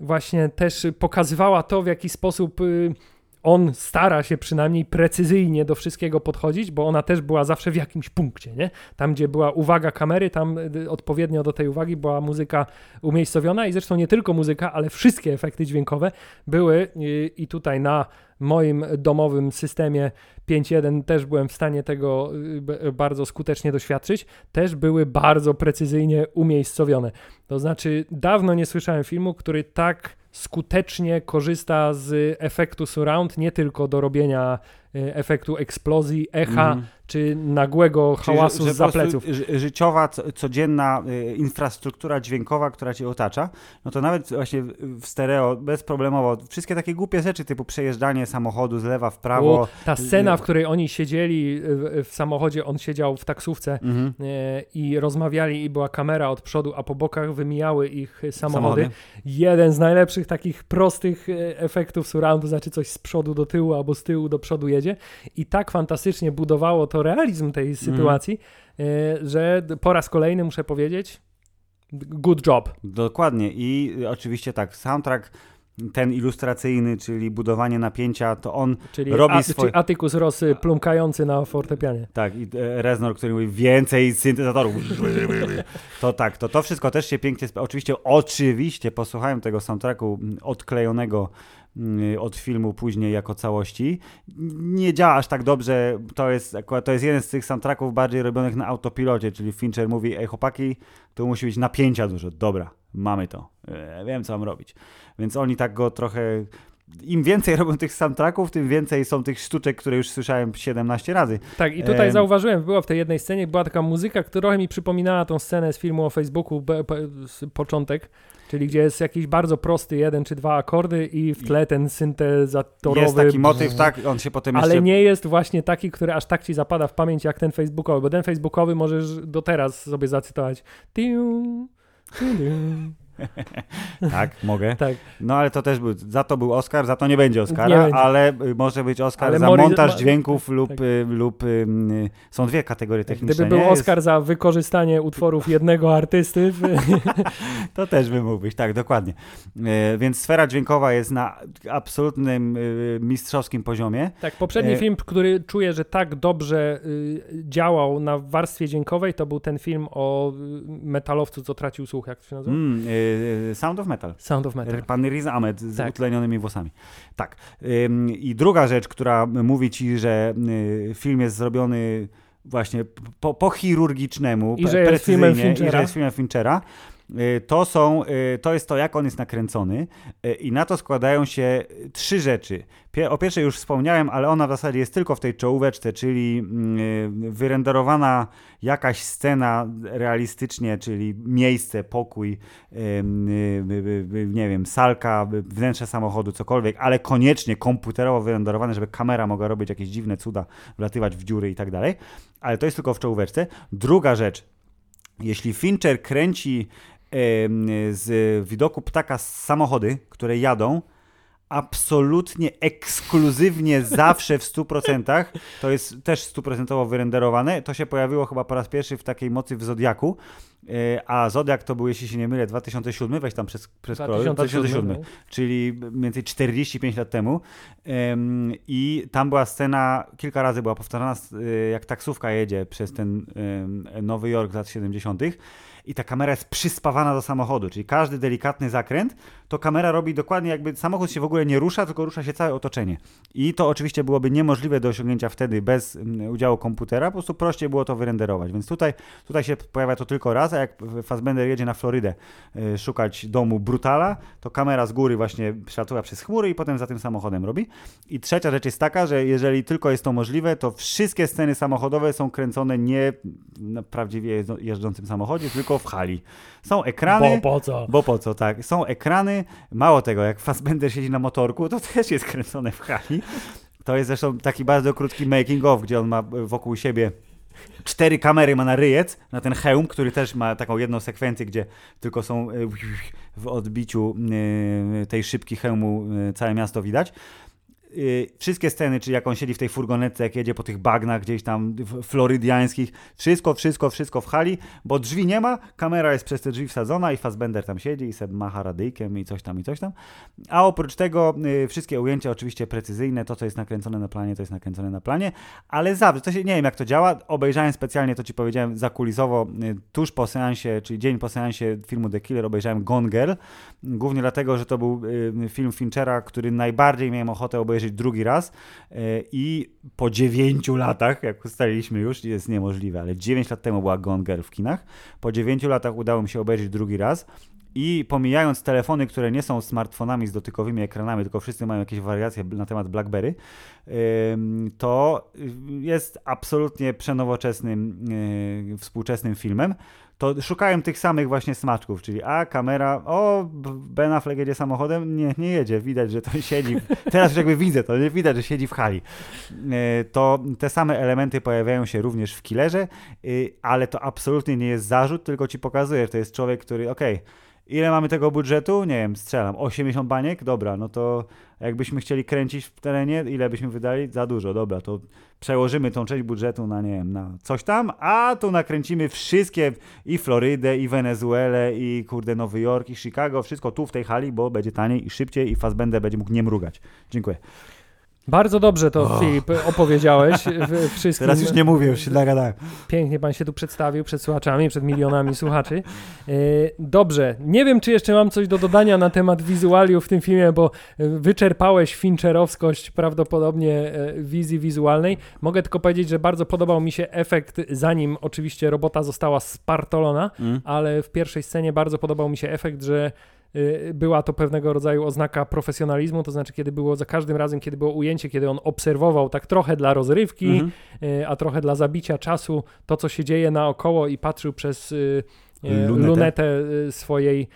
właśnie też pokazywała to, w jaki sposób on stara się przynajmniej precyzyjnie do wszystkiego podchodzić, bo ona też była zawsze w jakimś punkcie, nie? Tam, gdzie była uwaga kamery, tam y, odpowiednio do tej uwagi była muzyka umiejscowiona i zresztą nie tylko muzyka, ale wszystkie efekty dźwiękowe były y, i tutaj na moim domowym systemie 5.1 też byłem w stanie tego y, bardzo skutecznie doświadczyć, też były bardzo precyzyjnie umiejscowione. To znaczy, dawno nie słyszałem filmu, który tak skutecznie korzysta z efektu surround, nie tylko do robienia efektu eksplozji, echa, mm czy nagłego hałasu Czyli, że, że z pleców. Życiowa, codzienna y, infrastruktura dźwiękowa, która cię otacza, no to nawet właśnie w stereo bezproblemowo, wszystkie takie głupie rzeczy typu przejeżdżanie samochodu z lewa w prawo. ta scena, w której oni siedzieli w, samochodzie, on siedział w taksówce y, i rozmawiali i była kamera od przodu, a po bokach wymijały ich samochody. samochody. Jeden z najlepszych takich prostych y, efektów surroundu, znaczy coś z przodu do tyłu albo z tyłu do przodu jedzie i tak fantastycznie budowało to realizm tej mhm. sytuacji, mm. że po raz kolejny muszę powiedzieć, good job. Dokładnie i oczywiście tak, soundtrack ten ilustracyjny, czyli budowanie napięcia, to on czyli robi a, swoje... Czyli Atticus Rossy plumkający na fortepianie. Tak, i e, Reznor, który mówi więcej syntezatorów. to tak, to to wszystko też się pięknie... Oczywiście, oczywiście posłuchałem tego soundtracku odklejonego od filmu później jako całości. Nie działa aż tak dobrze. To jest, to jest jeden z tych soundtracków bardziej robionych na autopilocie, czyli Fincher mówi, ej chłopaki, tu musi być napięcia dużo. Dobra, mamy to. E, wiem, co mam robić. Więc oni tak go trochę im więcej robią tych soundtracków, tym więcej są tych sztuczek, które już słyszałem 17 razy. Tak, i tutaj zauważyłem, była w tej jednej scenie, była taka muzyka, która trochę mi przypominała tą scenę z filmu o Facebooku, początek, czyli gdzie jest jakiś bardzo prosty jeden czy dwa akordy i w tle ten syntezatorowy... Jest taki motyw, tak, on się potem Ale nie jest właśnie taki, który aż tak ci zapada w pamięć jak ten facebookowy, bo ten facebookowy możesz do teraz sobie zacytować. Tiu, tiu, tiu. tak, mogę. Tak. No ale to też był, za to był Oscar, za to nie będzie Oscara, nie będzie. ale y, może być Oscar ale za Mori... montaż dźwięków lub, tak. Y, lub y, są dwie kategorie techniczne. Gdyby był Oscar Jest... za wykorzystanie utworów jednego artysty. to też by mógł być, tak, dokładnie. Więc sfera dźwiękowa jest na absolutnym mistrzowskim poziomie. Tak, poprzedni film, który czuję, że tak dobrze działał na warstwie dźwiękowej, to był ten film o metalowcu, co tracił słuch, jak to się nazywa? Mm, Y, Sound of Metal. Sound of Metal. Pan Riz Ahmed z tak. utlenionymi włosami. Tak. I druga rzecz, która mówi ci, że y, film jest zrobiony właśnie po, po chirurgicznemu, I że jest filmem Finchera. I że jest filmem Finchera. Y, to, są, to jest to, jak on jest nakręcony, i na to składają się trzy rzeczy. O pierwszej już wspomniałem, ale ona w zasadzie jest tylko w tej czołóweczce, czyli mm, wyrenderowana jakaś scena realistycznie, czyli miejsce, pokój, nie wiem, salka, wnętrze samochodu, cokolwiek, ale koniecznie komputerowo wyrenderowane, żeby kamera mogła robić jakieś dziwne cuda, wlatywać w dziury i tak dalej. Ale to jest tylko w czołóweczce. Druga rzecz, jeśli Fincher kręci z widoku ptaka samochody, które jadą, absolutnie ekskluzywnie zawsze w 100%. To jest też stuprocentowo wyrenderowane. To się pojawiło chyba po raz pierwszy w takiej mocy w Zodiaku. E, a Zodiak to był, jeśli się nie mylę, 2007, weź tam przez, przez 2007, 2007 no. czyli mniej więcej 45 lat temu. I tam była scena, kilka razy była powtarzana, e, jak taksówka jedzie przez ten Nowy Jork z lat 70 i ta kamera jest przyspawana do samochodu, czyli każdy delikatny zakręt, to kamera robi dokładnie jakby samochód się w ogóle nie rusza, tylko rusza się całe otoczenie. I to oczywiście byłoby niemożliwe do osiągnięcia wtedy bez mm, udziału komputera, po prostu prościej było to wyrenderować. Więc tutaj, tutaj się pojawia to tylko raz, a jak Fassbender jedzie na Florydę y, szukać domu Brutala, to kamera z góry właśnie przelatuje przez chmury i potem za tym samochodem robi. I trzecia rzecz jest taka, że jeżeli tylko jest to możliwe, to wszystkie sceny samochodowe są kręcone nie na prawdziwie jeżdżącym samochodzie, tylko w hali. Są ekrany. Bo po co? Bo po co, tak. Są ekrany. Mało tego, jak Fassbender siedzi na motorku, to też jest kręcone w hali. To jest zresztą taki bardzo krótki making of, gdzie on ma wokół siebie cztery kamery ma na ryjec, na ten hełm, który też ma taką jedną sekwencję, gdzie tylko są e, w odbiciu e, tej szybki hełmu e, całe miasto widać. Y, wszystkie sceny, czyli jak on siedzi w tej furgonetce, jak jedzie po tych bagnach gdzieś tam florydiańskich, wszystko, wszystko, wszystko w hali, bo drzwi nie ma, kamera jest przez te drzwi wsadzona i Fassbender tam siedzi i sobie macha radyjkiem i coś tam, i coś tam. A oprócz tego y, wszystkie ujęcia oczywiście precyzyjne, to co jest nakręcone na planie, to jest nakręcone na planie, ale zawsze, to się, nie wiem jak to działa, obejrzałem specjalnie, to ci powiedziałem zakulisowo, y, tuż po seansie, czyli dzień po seansie filmu The Killer obejrzałem Gone Girl, głównie dlatego, że to był film Finchera, który najbardziej miałem ochotę obejrzeć obejrzeć drugi raz e, i po dziewięciu latach, jak ustaliliśmy już, jest niemożliwe, ale dziewięć lat temu była Gone Girl w kinach, po dziewięciu latach udało mi się obejrzeć drugi raz i pomijając telefony, które nie są smartfonami z dotykowymi ekranami, tylko wszyscy mają jakieś wariacje na temat BlackBerry, to jest absolutnie przenowoczesnym, e, współczesnym filmem to szukałem tych samych właśnie smaczków, czyli a kamera, o Ben Affleck jedzie samochodem, nie, nie jedzie, widać, że to siedzi, teraz już jakby widzę to, nie? Widać, że siedzi w hali. E, to te same elementy pojawiają się również w Killerze, y, ale to absolutnie nie jest zarzut, tylko ci pokazuje, że to jest człowiek, który, okej, okay, Ile mamy tego budżetu? Nie wiem, strzelam. 80 baniek? Dobra, no to jakbyśmy chcieli kręcić w terenie, ile byśmy wydali? Za dużo, dobra, to przełożymy tą część budżetu na, nie wiem, na coś tam, a tu nakręcimy wszystkie i Florydę, i Wenezuelę, i kurde Nowy Jork, i Chicago, wszystko tu w tej hali, bo będzie taniej i szybciej i Fassbender będzie mógł nie mrugać. Dziękuję. Bardzo dobrze to, oh. Filip, opowiedziałeś wszystkim. Teraz już nie mówię, już się nagadałem. Pięknie pan się tu przedstawił przed słuchaczami, przed milionami słuchaczy. E, dobrze, nie wiem, czy jeszcze mam coś do dodania na temat wizualiów w tym filmie, bo e, wyczerpałeś fincherowskość prawdopodobnie e, wizji wizualnej. Mogę tylko powiedzieć, że bardzo podobał mi się efekt, zanim oczywiście robota została spartolona, mm. ale w pierwszej scenie bardzo podobał mi się efekt, że była to pewnego rodzaju oznaka profesjonalizmu, to znaczy kiedy było za każdym razem, kiedy było ujęcie, kiedy on obserwował tak trochę dla rozrywki, Mhm. y, a trochę dla zabicia czasu to, co się dzieje naokoło i patrzył przez y, y, Lunetę. lunetę y, swojej y,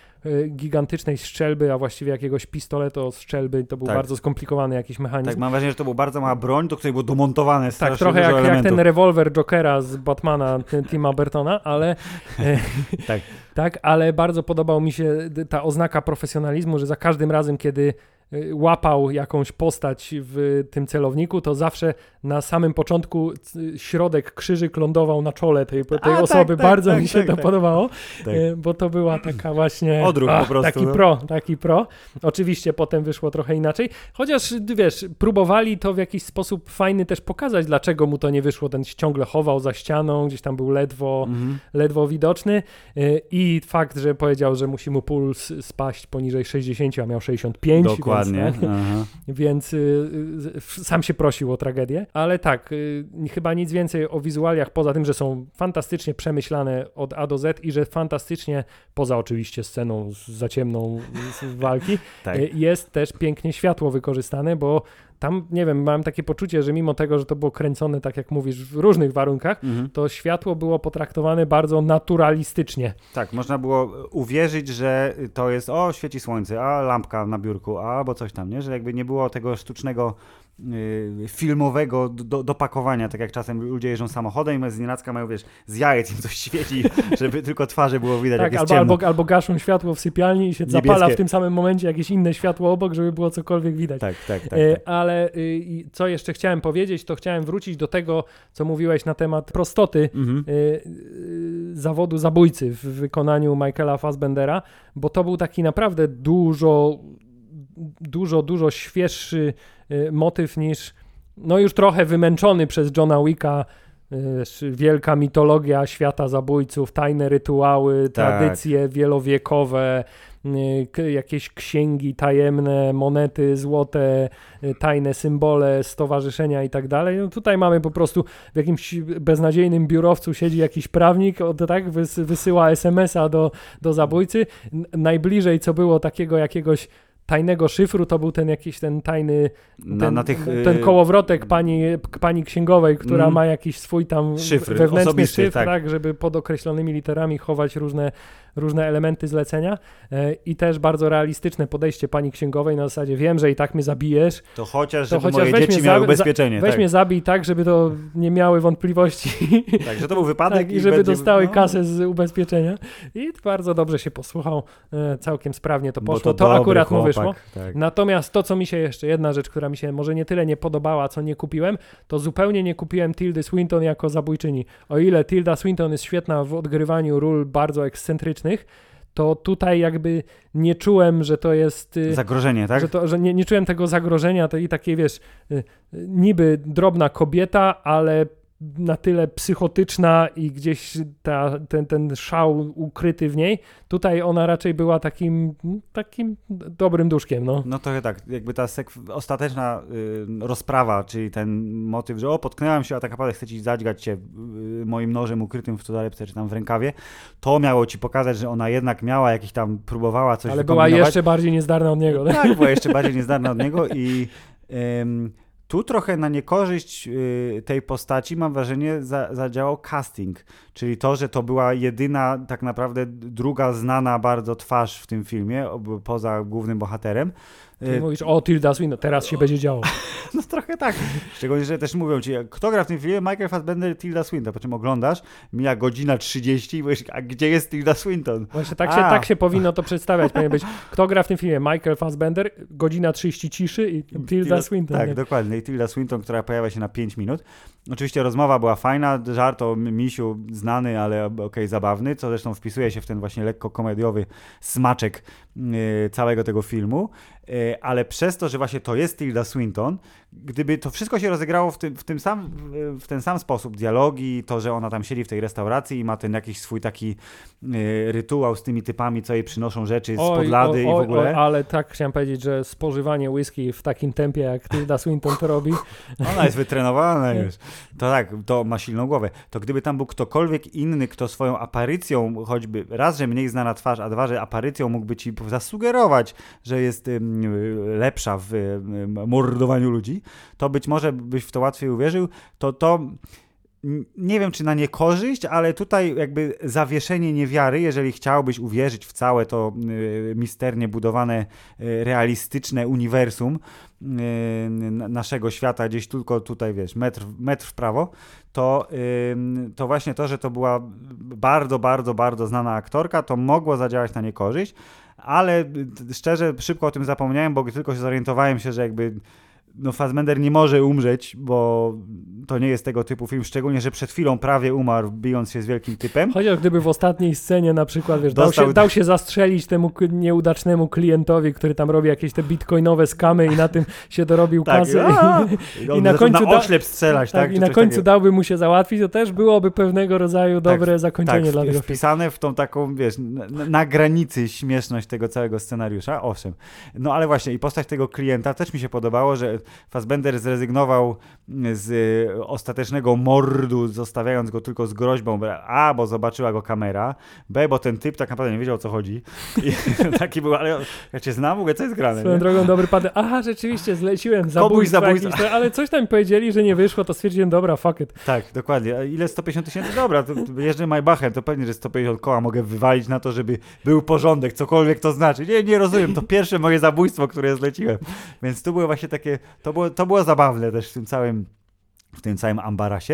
gigantycznej strzelby, a właściwie jakiegoś pistoletu od strzelby. To był Tak. bardzo skomplikowany jakiś mechanizm. Tak, mam wrażenie, że to była bardzo mała broń, do której było domontowane Tak, trochę jak, jak ten rewolwer Jokera z Batmana Tima Burtona, ale e, Tak. tak, ale bardzo podobał mi się ta oznaka profesjonalizmu, że za każdym razem, kiedy e, łapał jakąś postać w tym celowniku, to zawsze na samym początku środek krzyżyk lądował na czole tej, tej tak, osoby. tak, bardzo tak, mi się tak, to tak. podobało, Tak. e, bo to była taka właśnie... Odruch po prostu, Taki no. pro, taki pro. Oczywiście potem wyszło trochę inaczej, chociaż wiesz, próbowali to w jakiś sposób fajny też pokazać, dlaczego mu to nie wyszło. Ten się ciągle chował za ścianą, gdzieś tam był ledwo, Mhm. ledwo widoczny y, i fakt, że powiedział, że musi mu puls spaść poniżej 60, a miał 65. Dokładnie. Więc, Aha. więc y, y, sam się prosił o tragedię, ale tak, y, chyba nic więcej o wizualiach, poza tym, że są fantastycznie przemyślane od A do Z i że fantastycznie, poza oczywiście sceną z zaciemną z walki, Tak. y, jest też pięknie światło wykorzystane, bo tam, nie wiem, mam takie poczucie, że mimo tego, że to było kręcone, tak jak mówisz, w różnych warunkach, Mhm. to światło było potraktowane bardzo naturalistycznie. Tak, można było uwierzyć, że to jest o, świeci słońce, a lampka na biurku, a albo coś tam, nie? Że jakby nie było tego sztucznego filmowego do, dopakowania, tak jak czasem ludzie jeżdżą samochodem i z nienacka mają, wiesz, z jajec im coś świeci, żeby tylko twarze było widać, jak Tak, jest albo, ciemno. albo, albo gaszą światło w sypialni i się zapala Niebieskie. w tym samym momencie jakieś inne światło obok, żeby było cokolwiek widać. Tak, tak, tak. E, tak. Ale y, i co jeszcze chciałem powiedzieć, to chciałem wrócić do tego, co mówiłeś na temat prostoty Mhm. y, y, zawodu zabójcy w wykonaniu Michaela Fassbendera, bo to był taki naprawdę dużo, dużo, dużo świeższy y, motyw niż no już trochę wymęczony przez Johna Wicka y, wielka mitologia świata zabójców, tajne rytuały, tradycje wielowiekowe, y, jakieś księgi tajemne, monety złote, tajne symbole, stowarzyszenia i tak dalej. No tutaj mamy po prostu w jakimś beznadziejnym biurowcu siedzi jakiś prawnik, od, tak, wys, wysyła SMS-a do, do zabójcy. Najbliżej, co było takiego jakiegoś tajnego szyfru, to był ten jakiś ten tajny, ten, Na, na tych, ten y, kołowrotek pani, pani księgowej, która Mm. ma jakiś swój tam Szyfr wewnętrzny osobisty, szyfr, tak. tak. żeby pod określonymi literami chować różne, różne elementy zlecenia e, i też bardzo realistyczne podejście pani księgowej na zasadzie wiem, że i tak mnie zabijesz, To chociaż, to żeby chociaż moje dzieci miały ubezpieczenie. weź tak. mnie zabij tak, żeby to nie miały wątpliwości tak, że to był wypadek tak, i żeby będzie- dostały no, kasę z ubezpieczenia i bardzo dobrze się posłuchał, e, całkiem sprawnie to bo poszło, to, dobry akurat mu chłopak, wyszło. Tak. Natomiast to, co mi się jeszcze, jedna rzecz, która mi się może nie tyle nie podobała, co nie kupiłem, to zupełnie nie kupiłem Tildy Swinton jako zabójczyni. O ile Tilda Swinton jest świetna w odgrywaniu ról bardzo ekscentrycznych, to tutaj jakby nie czułem, że to jest... y, Zagrożenie, tak? Że, to, że nie, nie czułem tego zagrożenia, to i takie, wiesz, y, y, niby drobna kobieta, ale na tyle psychotyczna i gdzieś ta, ten, ten szał ukryty w niej. Tutaj ona raczej była takim, takim dobrym duszkiem, no. No trochę tak, jakby ta ostateczna y, rozprawa, czyli ten motyw, że o, potknęłam się, a tak naprawdę chcę ci zadźgać cię y, moim nożem ukrytym w torebce czy tam w rękawie, to miało ci pokazać, że ona jednak miała jakiś tam, próbowała coś Ale była jeszcze bardziej niezdarna od niego. Tak? Była jeszcze bardziej niezdarna od niego i em, tu trochę na niekorzyść y, tej postaci mam wrażenie za, zadziałał casting, czyli to, że to była jedyna tak naprawdę druga znana bardzo twarz w tym filmie, poza głównym bohaterem. Ty Y, mówisz, o Tilda Swinton, teraz się będzie działo. no trochę tak. Szczególnie, że też mówią ci, kto gra w tym filmie? Michael Fassbender, Tilda Swinton. Po czym oglądasz, mija godzina 30 i mówisz, a gdzie jest Tilda Swinton? Właśnie tak się, tak się powinno to przedstawiać. Powinien być, kto gra w tym filmie? Michael Fassbender, godzina 30 ciszy i Tilda Swinton. Tak, nie? dokładnie. I Tilda Swinton, która pojawia się na 5 minut. Oczywiście rozmowa była fajna, żart o misiu znany, ale okej, zabawny, co zresztą wpisuje się w ten właśnie lekko komediowy smaczek yy, całego tego filmu. Yy, ale przez to, że właśnie to jest Tilda Swinton, gdyby to wszystko się rozegrało w, tym, w, tym sam, w- ten sam sposób, dialogi, to, że ona tam siedzi w tej restauracji i ma ten jakiś swój taki yy, rytuał z tymi typami, co jej przynoszą rzeczy z Oj, podlady i w ogóle. Ale tak chciałem powiedzieć, że spożywanie whisky w takim tempie, jak Tilda Swinton to robi, Ona jest wytrenowana już. To tak, to ma silną głowę. To gdyby tam był ktokolwiek inny, kto swoją aparycją, choćby raz, że mniej znana twarz, a dwa, że aparycją mógłby ci zasugerować, że jest lepsza w mordowaniu ludzi, to być może byś w to łatwiej uwierzył, to to nie wiem czy na niekorzyść, ale tutaj jakby zawieszenie niewiary, jeżeli chciałbyś uwierzyć w całe to y, misternie budowane, y, realistyczne uniwersum y, naszego świata, gdzieś tylko tutaj, wiesz, metr, metr w prawo, to, to właśnie to, że to była bardzo, bardzo, bardzo znana aktorka, to mogło zadziałać na niekorzyść, ale szczerze szybko o tym zapomniałem, bo tylko się zorientowałem się, że jakby no Fassbender nie może umrzeć, bo to nie jest tego typu film, szczególnie, że przed chwilą prawie umarł, bijąc się z wielkim typem. Chociaż gdyby w ostatniej scenie na przykład, wiesz, Dostał... dał, się, dał się zastrzelić temu nieudacznemu klientowi, który tam robi jakieś te bitcoinowe skamy i na tym się dorobił tak, kasy. I, I, na końcu na oślep strzelać, tak? tak I na końcu takiego. dałby mu się załatwić, to też byłoby pewnego rodzaju tak, dobre zakończenie tak, dla tego wpisane w tą taką, wiesz, na, na, granicy śmieszność tego całego scenariusza, owszem. No ale właśnie i postać tego klienta też mi się podobało, że Fassbender zrezygnował z ostatecznego mordu, zostawiając go tylko z groźbą A, bo zobaczyła go kamera, B, bo ten typ tak naprawdę nie wiedział o co chodzi. I taki był, ale ja cię znam, w ogóle co jest grane. Swoją nie? drogą dobry padł. Aha, rzeczywiście, zleciłem zabójstwo zabójstwo. ale coś tam powiedzieli, że nie wyszło, to stwierdziłem, dobra, fuck it. Tak, dokładnie. A ile 150 tysięcy? Dobra, to, jeżdżę Maybachem, to pewnie, że 150 koła mogę wywalić na to, żeby był porządek, cokolwiek to znaczy. Nie, nie rozumiem, to pierwsze moje zabójstwo, które zleciłem. Więc to było właśnie takie, to było, to było zabawne też w tym całym w tym całym ambarasie.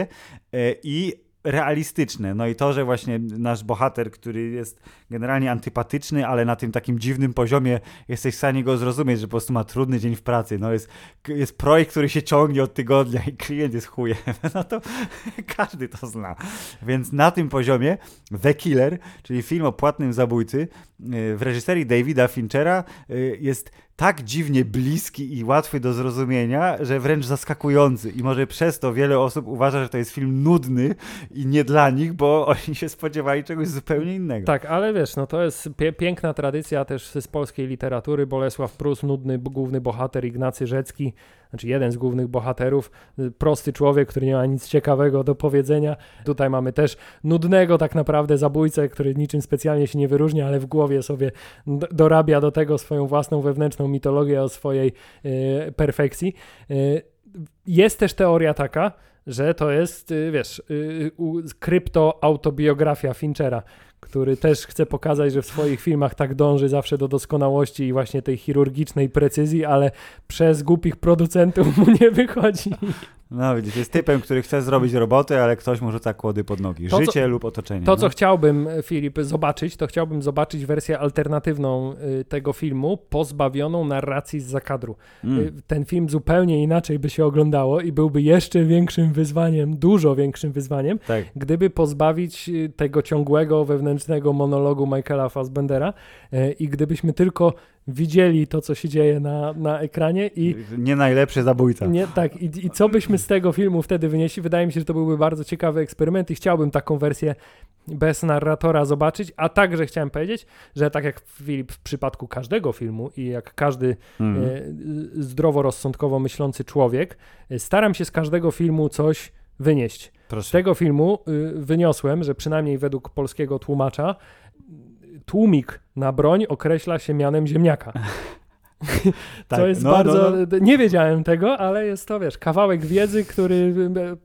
E, I realistyczne. No i to, że właśnie nasz bohater, który jest generalnie antypatyczny, ale na tym takim dziwnym poziomie jesteś w stanie go zrozumieć, że po prostu ma trudny dzień w pracy. No jest, jest projekt, który się ciągnie od tygodnia i klient jest chujem. No to każdy to zna. Więc na tym poziomie The Killer, czyli film o płatnym zabójcy e, w reżyserii Davida Finchera e, jest tak dziwnie bliski i łatwy do zrozumienia, że wręcz zaskakujący. I może przez to wiele osób uważa, że to jest film nudny i nie dla nich, bo oni się spodziewali czegoś zupełnie innego. Tak, ale wiesz, no to jest pie piękna tradycja też z polskiej literatury. Bolesław Prus, nudny główny bohater Ignacy Rzecki, znaczy jeden z głównych bohaterów, prosty człowiek, który nie ma nic ciekawego do powiedzenia. Tutaj mamy też nudnego tak naprawdę zabójcę, który niczym specjalnie się nie wyróżnia, ale w głowie sobie dorabia do tego swoją własną wewnętrzną mitologię o swojej y, perfekcji. Y, jest też teoria taka, że to jest, y, wiesz, kryptoautobiografia Finchera, który też chce pokazać, że w swoich filmach tak dąży zawsze do doskonałości i właśnie tej chirurgicznej precyzji, ale przez głupich producentów mu nie wychodzi. No widzisz, jest typem, który chce zrobić robotę, ale ktoś mu rzuca kłody pod nogi. To, Życie co, lub otoczenie. To, no? co chciałbym, Filip, zobaczyć, to chciałbym zobaczyć wersję alternatywną y, tego filmu, pozbawioną narracji z zakadru. Mm. Y, ten film zupełnie inaczej by się oglądało i byłby jeszcze większym wyzwaniem, dużo większym wyzwaniem, tak. gdyby pozbawić y, tego ciągłego wewnętrznego monologu Michaela Fassbendera i gdybyśmy tylko widzieli to, co się dzieje na, na ekranie i... Nie najlepszy zabójca. Nie, tak, i, i co byśmy z tego filmu wtedy wynieśli? Wydaje mi się, że to byłby bardzo ciekawy eksperyment i chciałbym taką wersję bez narratora zobaczyć, a także chciałem powiedzieć, że tak jak Filip w przypadku każdego filmu i jak każdy mm. e, zdroworozsądkowo myślący człowiek, e, staram się z każdego filmu coś wynieść. Proszę. Z tego filmu y, wyniosłem, że przynajmniej według polskiego tłumacza tłumik na broń określa się mianem ziemniaka. tak, to jest no, bardzo. No, no. Nie wiedziałem tego, ale jest to, wiesz, kawałek wiedzy, który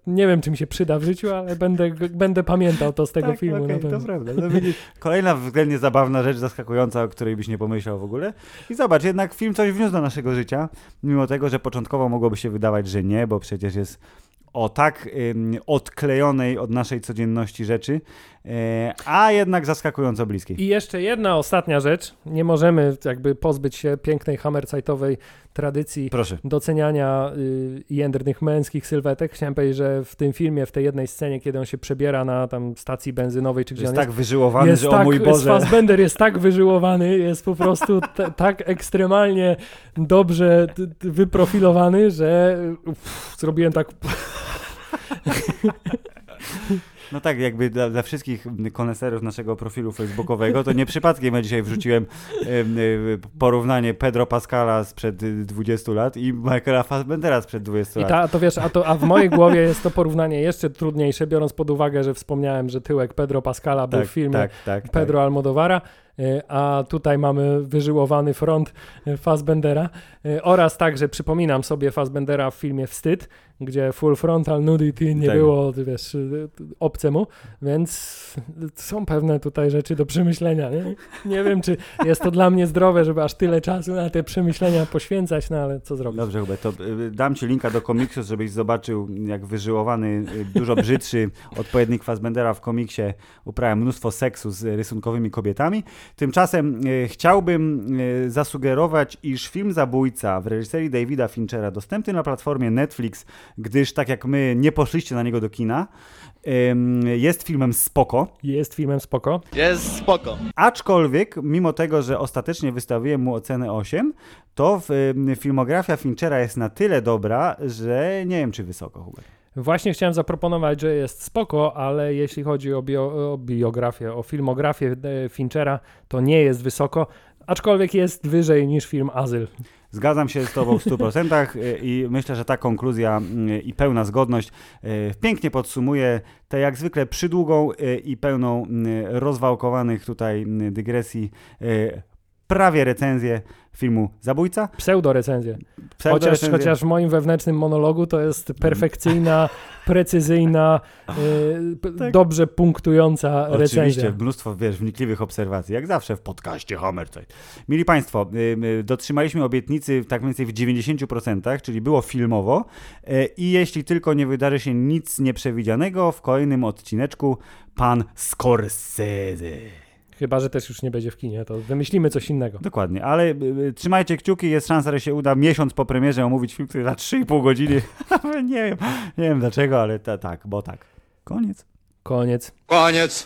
nie wiem, czy mi się przyda w życiu, ale będę, będę pamiętał to z tego tak, filmu. Okay, to prawda. No, kolejna względnie zabawna rzecz, zaskakująca, o której byś nie pomyślał w ogóle. I zobacz, jednak film coś wniósł do naszego życia, mimo tego, że początkowo mogłoby się wydawać, że nie, bo przecież jest o tak odklejonej od naszej codzienności rzeczy, a jednak zaskakująco bliskiej. I jeszcze jedna ostatnia rzecz. Nie możemy jakby pozbyć się pięknej hammerzeitowej tradycji Proszę. doceniania y, jędrnych męskich sylwetek. Chciałem powiedzieć, że w tym filmie, w tej jednej scenie, kiedy on się przebiera na tam stacji benzynowej, czy gdzie jest on tak jest, wyżyłowany, jest że tak, o mój Boże. Fassbender jest tak wyżyłowany, jest po prostu tak ekstremalnie dobrze wyprofilowany, że uff, zrobiłem tak No tak, jakby dla, dla wszystkich koneserów naszego profilu facebookowego, to nie przypadkiem ja dzisiaj wrzuciłem porównanie Pedro Pascala sprzed 20 lat i Michaela Fassbendera sprzed 20 lat. I ta, to wiesz, a, to, a w mojej głowie jest to porównanie jeszcze trudniejsze, biorąc pod uwagę, że wspomniałem, że tyłek Pedro Pascala był tak, w filmie tak, tak, Pedro Almodovara. E, a tutaj mamy wyżyłowany front e, Fassbendera e, oraz także przypominam sobie Fassbendera w filmie Wstyd, gdzie full frontal nudity nie tak. było, wiesz, obcemu, więc są pewne tutaj rzeczy do przemyślenia. Nie? nie wiem, czy jest to dla mnie zdrowe, żeby aż tyle czasu na te przemyślenia poświęcać, no ale co zrobić. Dobrze, Hubert, to dam ci linka do komiksu, żebyś zobaczył, jak wyżyłowany, dużo brzydszy odpowiednik Fassbendera w komiksie uprawia mnóstwo seksu z rysunkowymi kobietami. Tymczasem e, chciałbym e, zasugerować, iż film Zabójca w reżyserii Davida Finchera, dostępny na platformie Netflix, gdyż tak jak my nie poszliście na niego do kina, jest filmem spoko. Jest filmem spoko. Jest spoko. Aczkolwiek, mimo tego, że ostatecznie wystawiłem mu ocenę 8, to filmografia Finchera jest na tyle dobra, że nie wiem, czy wysoko, Hubert. Właśnie chciałem zaproponować, że jest spoko, ale jeśli chodzi o, bio, o biografię, o filmografię e, Finchera, to nie jest wysoko, aczkolwiek jest wyżej niż film Azyl. Zgadzam się z Tobą w 100% e, i myślę, że ta konkluzja i pełna zgodność e, pięknie podsumuje tę jak zwykle przydługą i pełną rozwałkowanych tutaj dygresji prawie recenzję filmu Zabójca. Pseudo-recenzję. Pseudo chociaż, chociaż w moim wewnętrznym monologu to jest perfekcyjna, precyzyjna, yy, tak. dobrze punktująca Oczywiście, recenzja. Oczywiście, mnóstwo, wiesz, wnikliwych obserwacji, jak zawsze w podcaście Homerzeit. Mili Państwo, yy, dotrzymaliśmy obietnicy tak mniej więcej w 90%, czyli było filmowo yy, i jeśli tylko nie wydarzy się nic nieprzewidzianego, w kolejnym odcineczku pan Scorsese. Chyba, że też już nie będzie w kinie, to wymyślimy coś innego. Dokładnie, ale y, y trzymajcie kciuki, jest szansa, że się uda miesiąc po premierze omówić film, który za 3,5 godziny. nie wiem, nie wiem dlaczego, ale ta, tak, bo tak. Koniec. Koniec. Koniec.